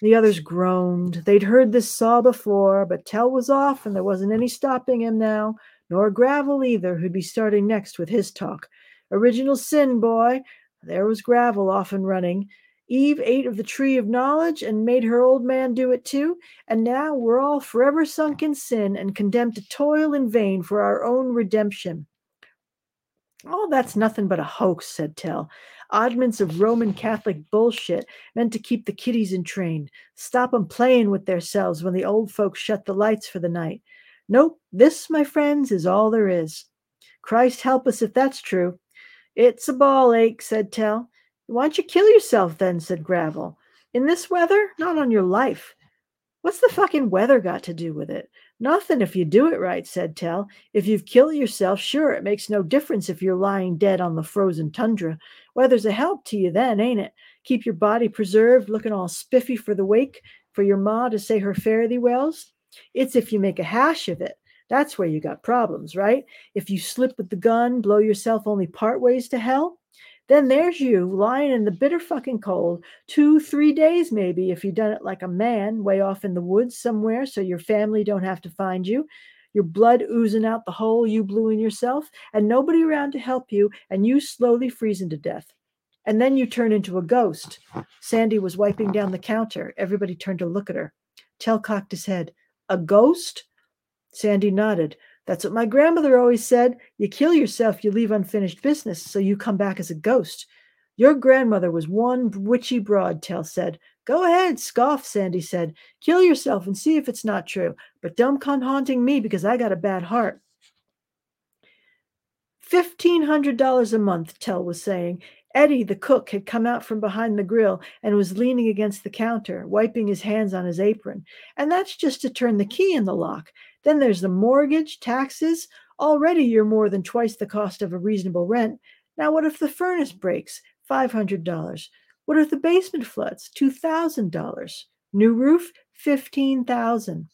The others groaned. They'd heard this saw before, but Tell was off, and there wasn't any stopping him now, nor Gravel either, who'd be starting next with his talk. Original sin, boy. There was Gravel off and running. Eve ate of the tree of knowledge and made her old man do it too, and now we're all forever sunk in sin and condemned to toil in vain for our own redemption. Oh, that's nothing but a hoax, said Tell. Oddments of Roman Catholic bullshit meant to keep the kiddies in entrained, stop 'em playing with theirselves when the old folks shut the lights for the night. Nope, this, my friends, is all there is. Christ help us if that's true. It's a ball ache, said Tell. Why don't you kill yourself then? said Gravel. In this weather? Not on your life. What's the fucking weather got to do with it? Nothing if you do it right, said Tell. If you've killed yourself, sure, it makes no difference if you're lying dead on the frozen tundra. Weather's a help to you then, ain't it? Keep your body preserved, looking all spiffy for the wake, for your ma to say her fare thee wells. It's if you make a hash of it. That's where you got problems, right? If you slip with the gun, blow yourself only part ways to hell, then there's you lying in the bitter fucking cold, two, three days maybe, if you done it like a man, way off in the woods somewhere, so your family don't have to find you. Your blood oozing out the hole you blew in yourself, and nobody around to help you, and you slowly freezing to death. And then you turn into a ghost. Sandy was wiping down the counter. Everybody turned to look at her. Tell cocked his head. A ghost? Sandy nodded. That's what my grandmother always said. You kill yourself, you leave unfinished business, so you come back as a ghost. Your grandmother was one witchy broad, Tell said. Go ahead, scoff, Sandy said. Kill yourself and see if it's not true. But don't come haunting me because I got a bad heart. Fifteen hundred dollars a month, Tell was saying. Eddie, the cook, had come out from behind the grill and was leaning against the counter, wiping his hands on his apron. And that's just to turn the key in the lock. Then there's the mortgage, taxes. Already you're more than twice the cost of a reasonable rent. Now, what if the furnace breaks? $500. What if the basement floods? $2,000. New roof? 15,000.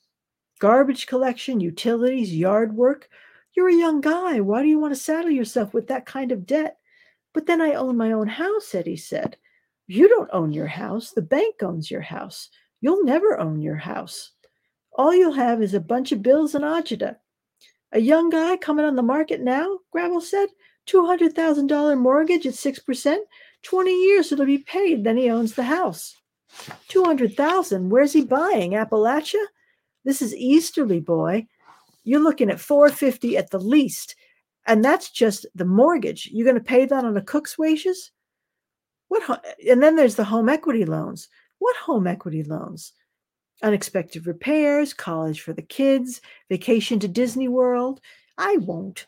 Garbage collection, utilities, yard work. You're a young guy. Why do you want to saddle yourself with that kind of debt? But then I own my own house, Eddie said. You don't own your house. The bank owns your house. You'll never own your house. All you'll have is a bunch of bills and agita. A young guy coming on the market now, Gravel said, $200,000 mortgage at 6%, 20 years it'll be paid, then he owns the house. 200,000, where's he buying? Appalachia? This is Easterly, boy. You're looking at 450 at the least, and that's just the mortgage. You're going to pay that on a cook's wages? What and then there's the home equity loans. What home equity loans? Unexpected repairs, college for the kids, vacation to Disney World. I won't.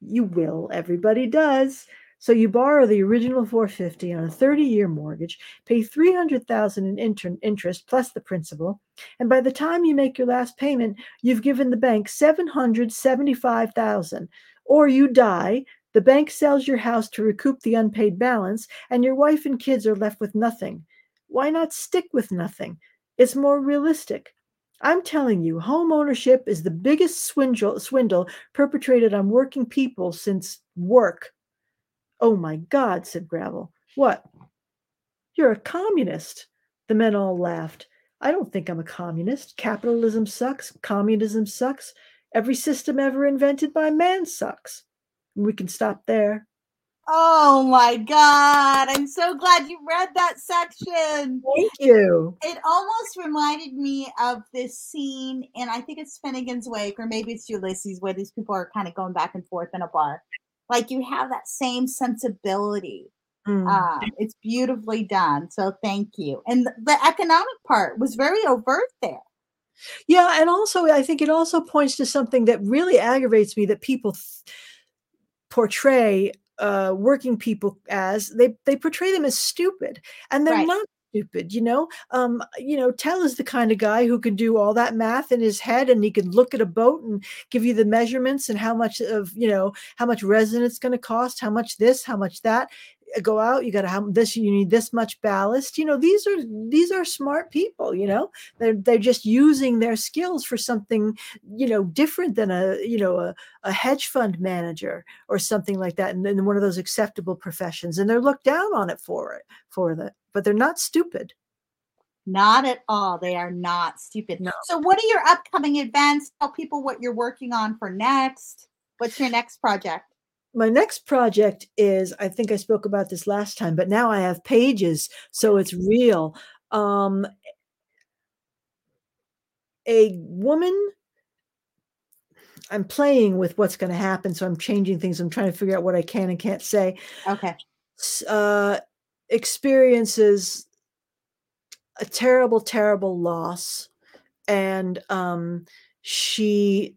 You will. Everybody does. So you borrow the original 450 on a 30-year mortgage, pay 300,000 in inter- interest plus the principal, and by the time you make your last payment, you've given the bank 775,000. Or you die, the bank sells your house to recoup the unpaid balance, and your wife and kids are left with nothing. Why not stick with nothing? It's more realistic. I'm telling you, home ownership is the biggest swindle, swindle perpetrated on working people since work. Oh my God, said Gravel. What? You're a communist. The men all laughed. I don't think I'm a communist. Capitalism sucks. Communism sucks. Every system ever invented by man sucks. We can stop there. Oh my God. I'm so glad you read that section. Thank you. It almost reminded me of this scene, and I think it's Finnegans Wake, or maybe it's Ulysses, where these people are kind of going back and forth in a bar. Like you have that same sensibility. Mm. Uh, it's beautifully done. So thank you. And the economic part was very overt there. Yeah. And also, I think it also points to something that really aggravates me that people th- portray uh, working people as they they portray them as stupid and they're Right. not stupid you know um you know tell is the kind of guy who can do all that math in his head and he can look at a boat and give you the measurements and how much of you know how much resin it's going to cost how much this how much that go out you got to have this you need this much ballast you know these are these are smart people you know they're they're just using their skills for something you know different than a you know a, a hedge fund manager or something like that and then one of those acceptable professions and they're looked down on it for it for that but they're not stupid Not at all. They are not stupid. No. So, what are your upcoming events? Tell people what you're working on for next. What's your next project? My next project is i think i spoke about this last time but now i have pages so it's real um a woman i'm playing with what's going to happen so i'm changing things i'm trying to figure out what i can and can't say Okay. uh, experiences a terrible, terrible loss, and um, she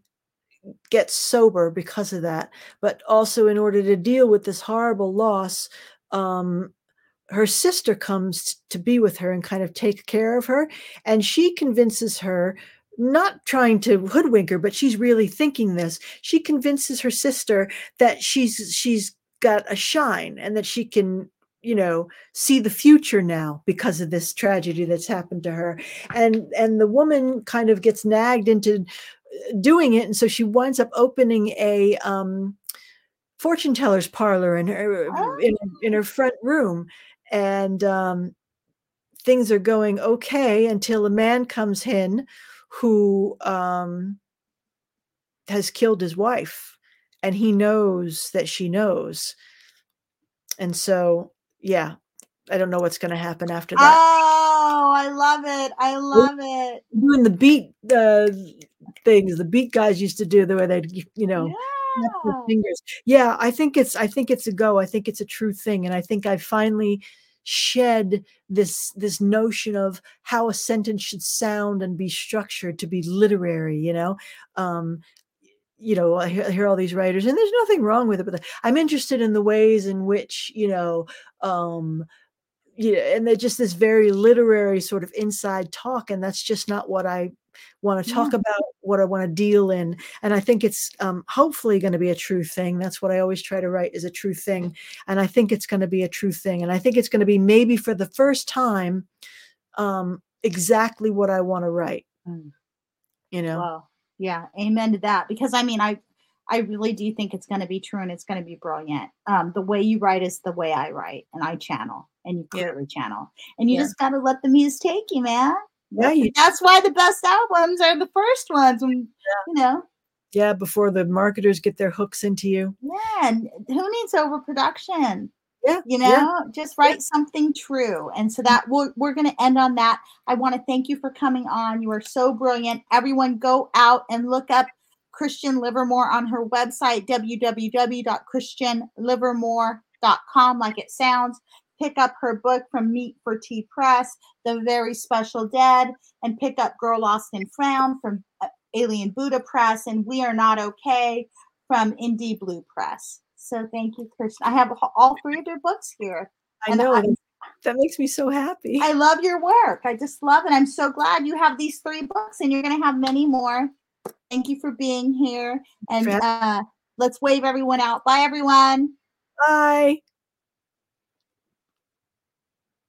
gets sober because of that. But also, in order to deal with this horrible loss, um, her sister comes to be with her and kind of take care of her, and she convinces her. Not trying to hoodwink her, but she's really thinking this. She convinces her sister that she's she's got a shine and that she can you know see the future now because of this tragedy that's happened to her and and the woman kind of gets nagged into doing it and so she winds up opening a um fortune teller's parlor in her in, in her front room and um things are going okay until a man comes in who um has killed his wife and he knows that she knows and so yeah i don't know what's going to happen after that Oh, I love it. I love it. doing the beat uh, things the beat guys used to do the way they'd you know Yeah. fingers. Yeah i think it's i think it's a go. I think it's a true thing and i think i finally shed this this notion of how a sentence should sound and be structured to be literary you know? Um you know I hear, I hear all these writers and there's nothing wrong with it but i'm interested in the ways in which you know um you know, and they're just this very literary sort of inside talk and that's just not what i want to talk Yeah. about what i want to deal in and i think it's um, hopefully going to be a true thing that's what i always try to write is a true thing and i think it's going to be a true thing and i think it's going to be maybe for the first time um, exactly what i want to write Mm. you know Well, yeah, amen to that. Because I mean, I I really do think it's going to be true and it's going to be brilliant. Um, the way you write is the way I write, and I channel, and you Yeah. clearly channel, and you Yeah. just got to let the muse take you, man. Yeah That's why the best albums are the first ones. When you know, yeah before the marketers get their hooks into you yeah. And who needs overproduction? yeah you yeah. know just write something true and so that we're, we're going to end on that i want to thank you for coming on you are so brilliant everyone go out and look up christian livermore on her website www.christianlivermore.com like it sounds pick up her book from meat for tea press the very special dead and pick up girl lost and found from uh, alien buddha press and we are not okay from indie blue press so thank you, Christian. I have all three of your books here. i know I- that, that makes me so happy I love your work. I just love it. I'm so glad you have these three books and you're going to have many more. Thank you for being here. And uh, let's wave everyone out. Bye, everyone. bye